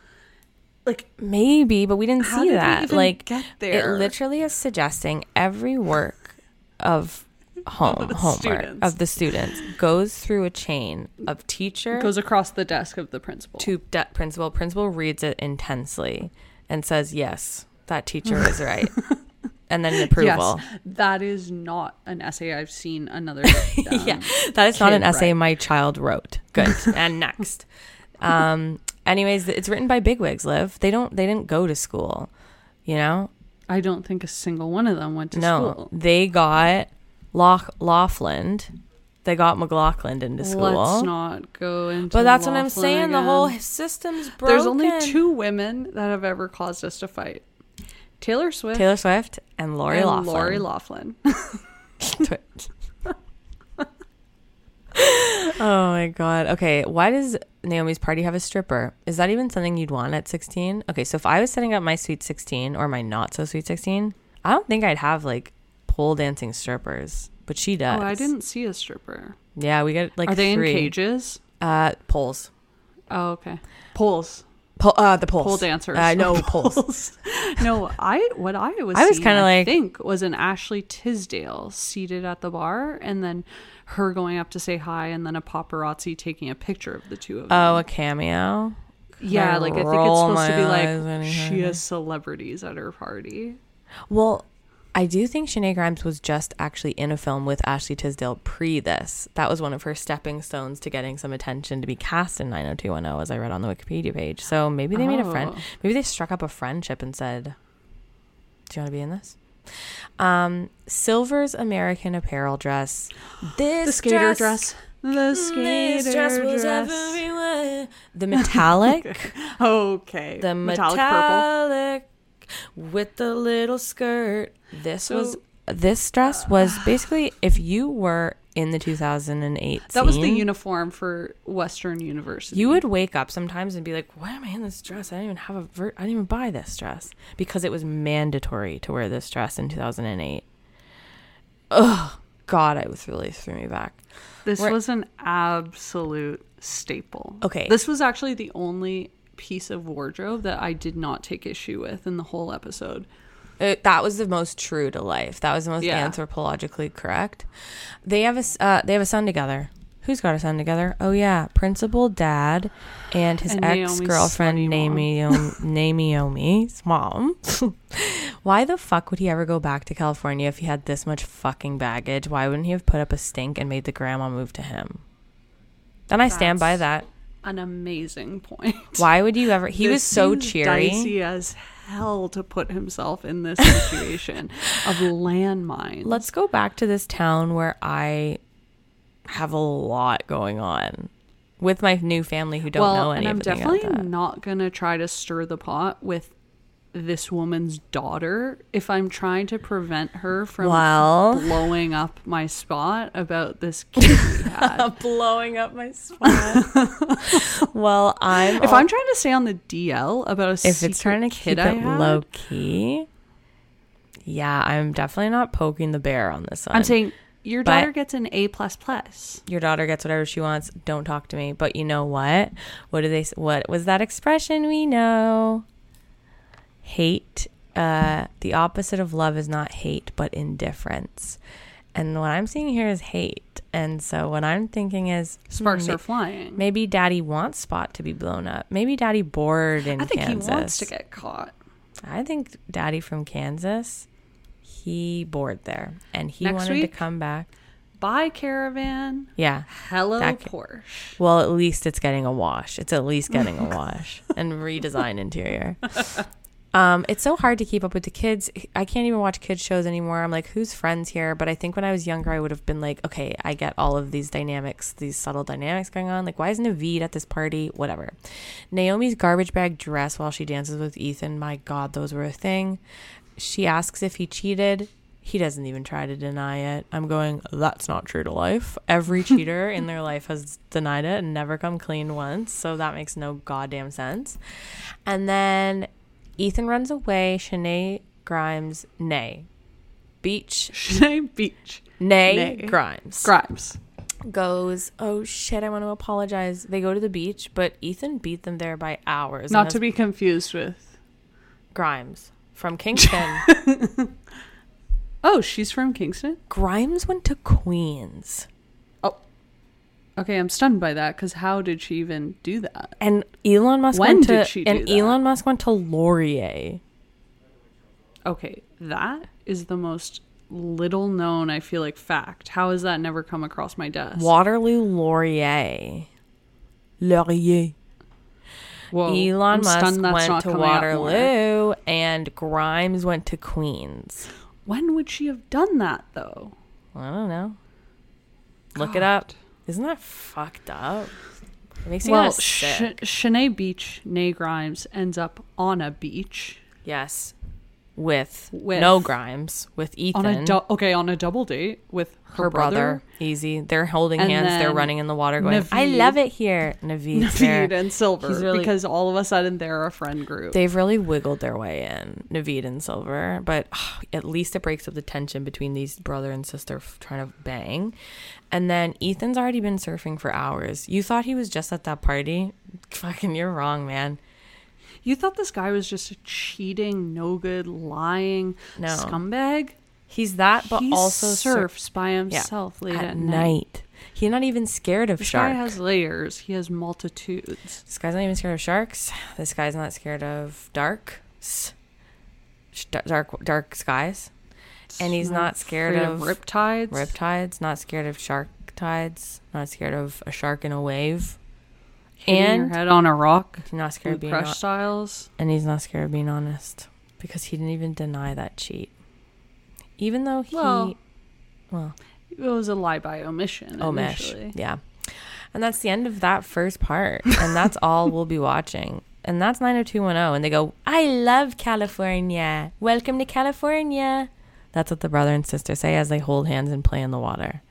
Like, Maybe, but we didn't see that. like get there? it literally is suggesting every work of home the homework students. of the students goes through a chain of teacher goes across the desk of the principal. to de- principal. Principal reads it intensely and says, "Yes, that teacher is right," and then approval. Yes, that is not an essay I've seen another. Um, yeah, that is not an essay write. my child wrote. Good. and next. Um. Anyways, it's written by bigwigs. Live. They don't. They didn't go to school. You know. I don't think a single one of them went to no, school. they got Loch Laughlin. They got McLaughlin into school. Let's not go into. but that's what I'm saying. The whole system's broken. There's only two women that have ever caused us to fight: Taylor Swift Taylor Swift and Lori and Loughlin. Lori Loughlin. oh my god. Okay, why does Naomi's party have a stripper? Is that even something you'd want at 16? Okay, so if I was setting up my sweet 16 or my not so sweet 16, I don't think I'd have like pole dancing strippers, but she does. oh, I didn't see a stripper. Yeah, we get like Are they three. in cages? Uh, poles. Oh, okay. Poles. Uh, the poles. Pole dancers. Uh, no poles. no, I what I was I was kinda like- think was an Ashley Tisdale seated at the bar and then her going up to say hi and then a paparazzi taking a picture of the two of them. Oh, a cameo. yeah, I like I think it's supposed to be like she has celebrities at her party. Well, I do think Shenae Grimes was just actually in a film with Ashley Tisdale pre this. That was one of her stepping stones to getting some attention to be cast in 90210, as I read on the Wikipedia page. So maybe they made a friend. Oh. Maybe they struck up a friendship and said, Do you want to be in this? Um, Silver's American Apparel dress. This The skater dress, dress. The skater dress was dress. everywhere. The metallic. Okay. the metallic, metallic, purple. With the little skirt. This So- was this dress was basically if you were in the 2008 That was the uniform for Western University. you would wake up sometimes and be like, "Why am I in this dress? I didn't even have a ver- I didn't even buy this dress because it was mandatory to wear this dress in 2008." Ugh, God, it was really threw me back. This We're- was an absolute staple. Okay. This was actually the only piece of wardrobe that I did not take issue with in the whole episode. It, that was the most true to life. That was the most Yeah. anthropologically correct. They have a uh, they have a son together. Who's got a son together? Oh yeah, principal dad and his ex girlfriend. Naomi Naomi's mom. Why the fuck would he ever go back to California if he had this much fucking baggage? Why wouldn't he have put up a stink and made the grandma move to him? And I stand by that. An amazing point. Why would you ever? He was so cheery. Dicey as hell to put himself in this situation of landmines. Let's go back to this town where I have a lot going on with my new family who don't well, know any and I'm of the definitely not gonna try to stir the pot with this woman's daughter if I'm trying to prevent her from Well, blowing up my spot about this kid blowing up my spot. well, I'm if all- I'm trying to stay on the DL about a if it's trying to kid keep I it had, low key, yeah, I'm definitely not poking the bear on this one. I'm saying your But- daughter gets an A plus plus. your daughter gets whatever she wants. Don't talk to me. But you know what? What do they? What was that expression? We know. Hate. Uh, the opposite of love is not hate, but indifference. And what I'm seeing here is hate. And so what I'm thinking is Sparks are flying. maybe Daddy wants Spot to be blown up. Maybe Daddy bored in I think Kansas. he wants to get caught. I think Daddy from Kansas. He bored there, and he Next wanted week? to come back. Bye, caravan. Yeah, Hello, That Porsche. Well, at least it's getting a wash. It's at least getting a wash and redesign interior. Um, it's so hard to keep up with the kids. I can't even watch kids shows anymore. I'm like, who's friends here? But I think when I was younger, I would have been like, okay, I get all of these dynamics, these subtle dynamics going on. Like, why isn't Navid at this party? Whatever. Naomi's garbage bag dress while she dances with Ethan. My God, those were a thing. She asks if he cheated. He doesn't even try to deny it. I'm going, that's not true to life. Every cheater in their life has denied it and never come clean once. So that makes no goddamn sense. And then Ethan runs away. Shenae Grimes, nay. Beech, Shenae Beech. nay, Nay. Grimes. Grimes. goes, oh shit, I want to apologize. They go to the beach, but Ethan beat them there by hours. Not to be confused with. Grimes from Kingston. Oh, she's from Kingston? Grimes went to Queens. Okay, I'm stunned by that because how did she even do that? And Elon Musk When went to did she do and that? Elon Musk went to Laurier. Okay, that is the most little known, I feel like, fact. How has that never come across my desk? Waterloo Laurier. Laurier. Whoa, Elon I'm Musk went to coming up more. Waterloo and Grimes went to Queens. When would she have done that, though? I don't know. Look it up. Isn't that fucked up? It makes me Well, well, Sh- Shenae Beech, Nay Grimes, ends up on a beach. yes. With, With- no Grimes. With Ethan. On a du- okay, on a double date with her, her brother. Easy. They're holding And hands. They're running in the water going, I love it here. Navid's there. Navid and Silver, really- because all of a sudden they're a friend group. They've really wiggled their way in, Navid and Silver, but at least it breaks up the tension between these brother and sister f- trying to bang. And then Ethan's already been surfing for hours. You thought he was just at that party? Fucking, you're wrong, man. you thought this guy was just a cheating, no good, lying No. scumbag? He's that, but he also sur- surfs by himself late at, at, night. night. He's not even scared of This sharks. guy has layers. He has multitudes. This guy's not even scared of sharks. This guy's not scared of dark, dark, dark skies. And he's not scared Afraid of riptides. Riptides, not scared of shark tides, not scared of a shark in a wave, Hitting your and head on a rock. he's not scared of being crush styles. and he's not scared of being honest because he didn't even deny that cheat, even though he Well, well It was a lie by omission. omish, yeah, and that's the end of that first part, and that's all we'll be watching. And that's 90210. And they go, I love California. Welcome to California. That's what the brother and sister say as they hold hands and play in the water.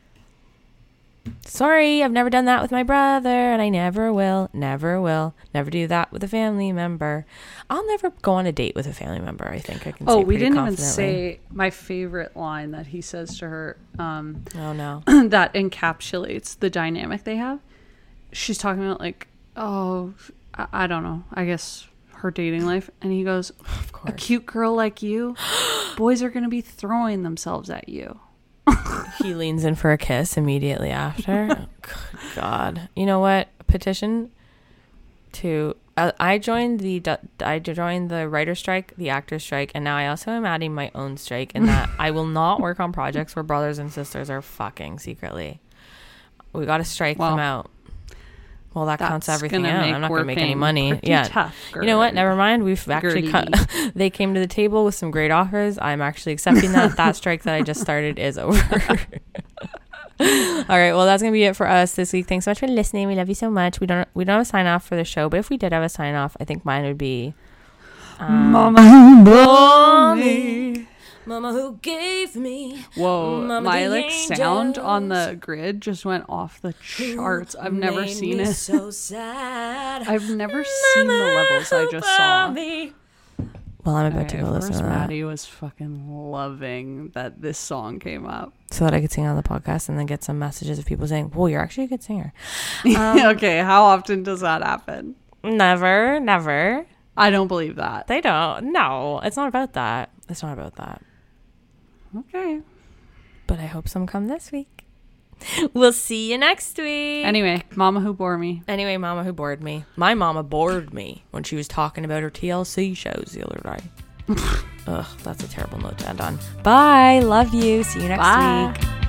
Sorry, I've never done that with my brother, and I never will, never will, never do that with a family member. I'll never go on a date with a family member. I think I can. Oh, we didn't even say my favorite line that he says to her um, Oh no. that encapsulates the dynamic they have. She's talking about, like, oh, I, I don't know, I guess her dating life. And he goes, Of course. A cute girl like you, boys are going to be throwing themselves at you. he leans in for a kiss immediately after. Oh, good God. You know what? Petition to. Uh, I joined the I joined the writer strike, the actor strike, and now I also am adding my own strike in that I will not work on projects where brothers and sisters are fucking secretly. We got to strike them out. Well, that counts everything out. I'm not going to make any money. Yeah. tough, You know what? Never mind. We've actually cut. They came to the table with some great offers. I'm actually accepting that. that strike that I just started is over. All right. Well, that's gonna be it for us this week. Thanks so much for listening. We love you so much. We don't we don't have a sign off for the show, but if we did have a sign off, I think mine would be um, Mama. Mama who gave me. Whoa, Mama my the like sound on the grid just went off the charts. I've never seen it. So sad. I've never seen the levels I just saw. Well, I'm about to go listen to that Maddy was fucking loving that this song came up. so that I could sing on the podcast and then get some messages of people saying, "Whoa, you're actually a good singer." Um, okay, how often does that happen? Never, never. I don't believe that. They don't. No, it's not about that. It's not about that. Okay. But I hope some come this week. We'll see you next week. Anyway, Mama Who Bore Me. anyway, mama who bored me. My mama bored me when she was talking about her TLC shows the other day. Ugh, that's a terrible note to end on. Bye. Love you. See you next Bye. week.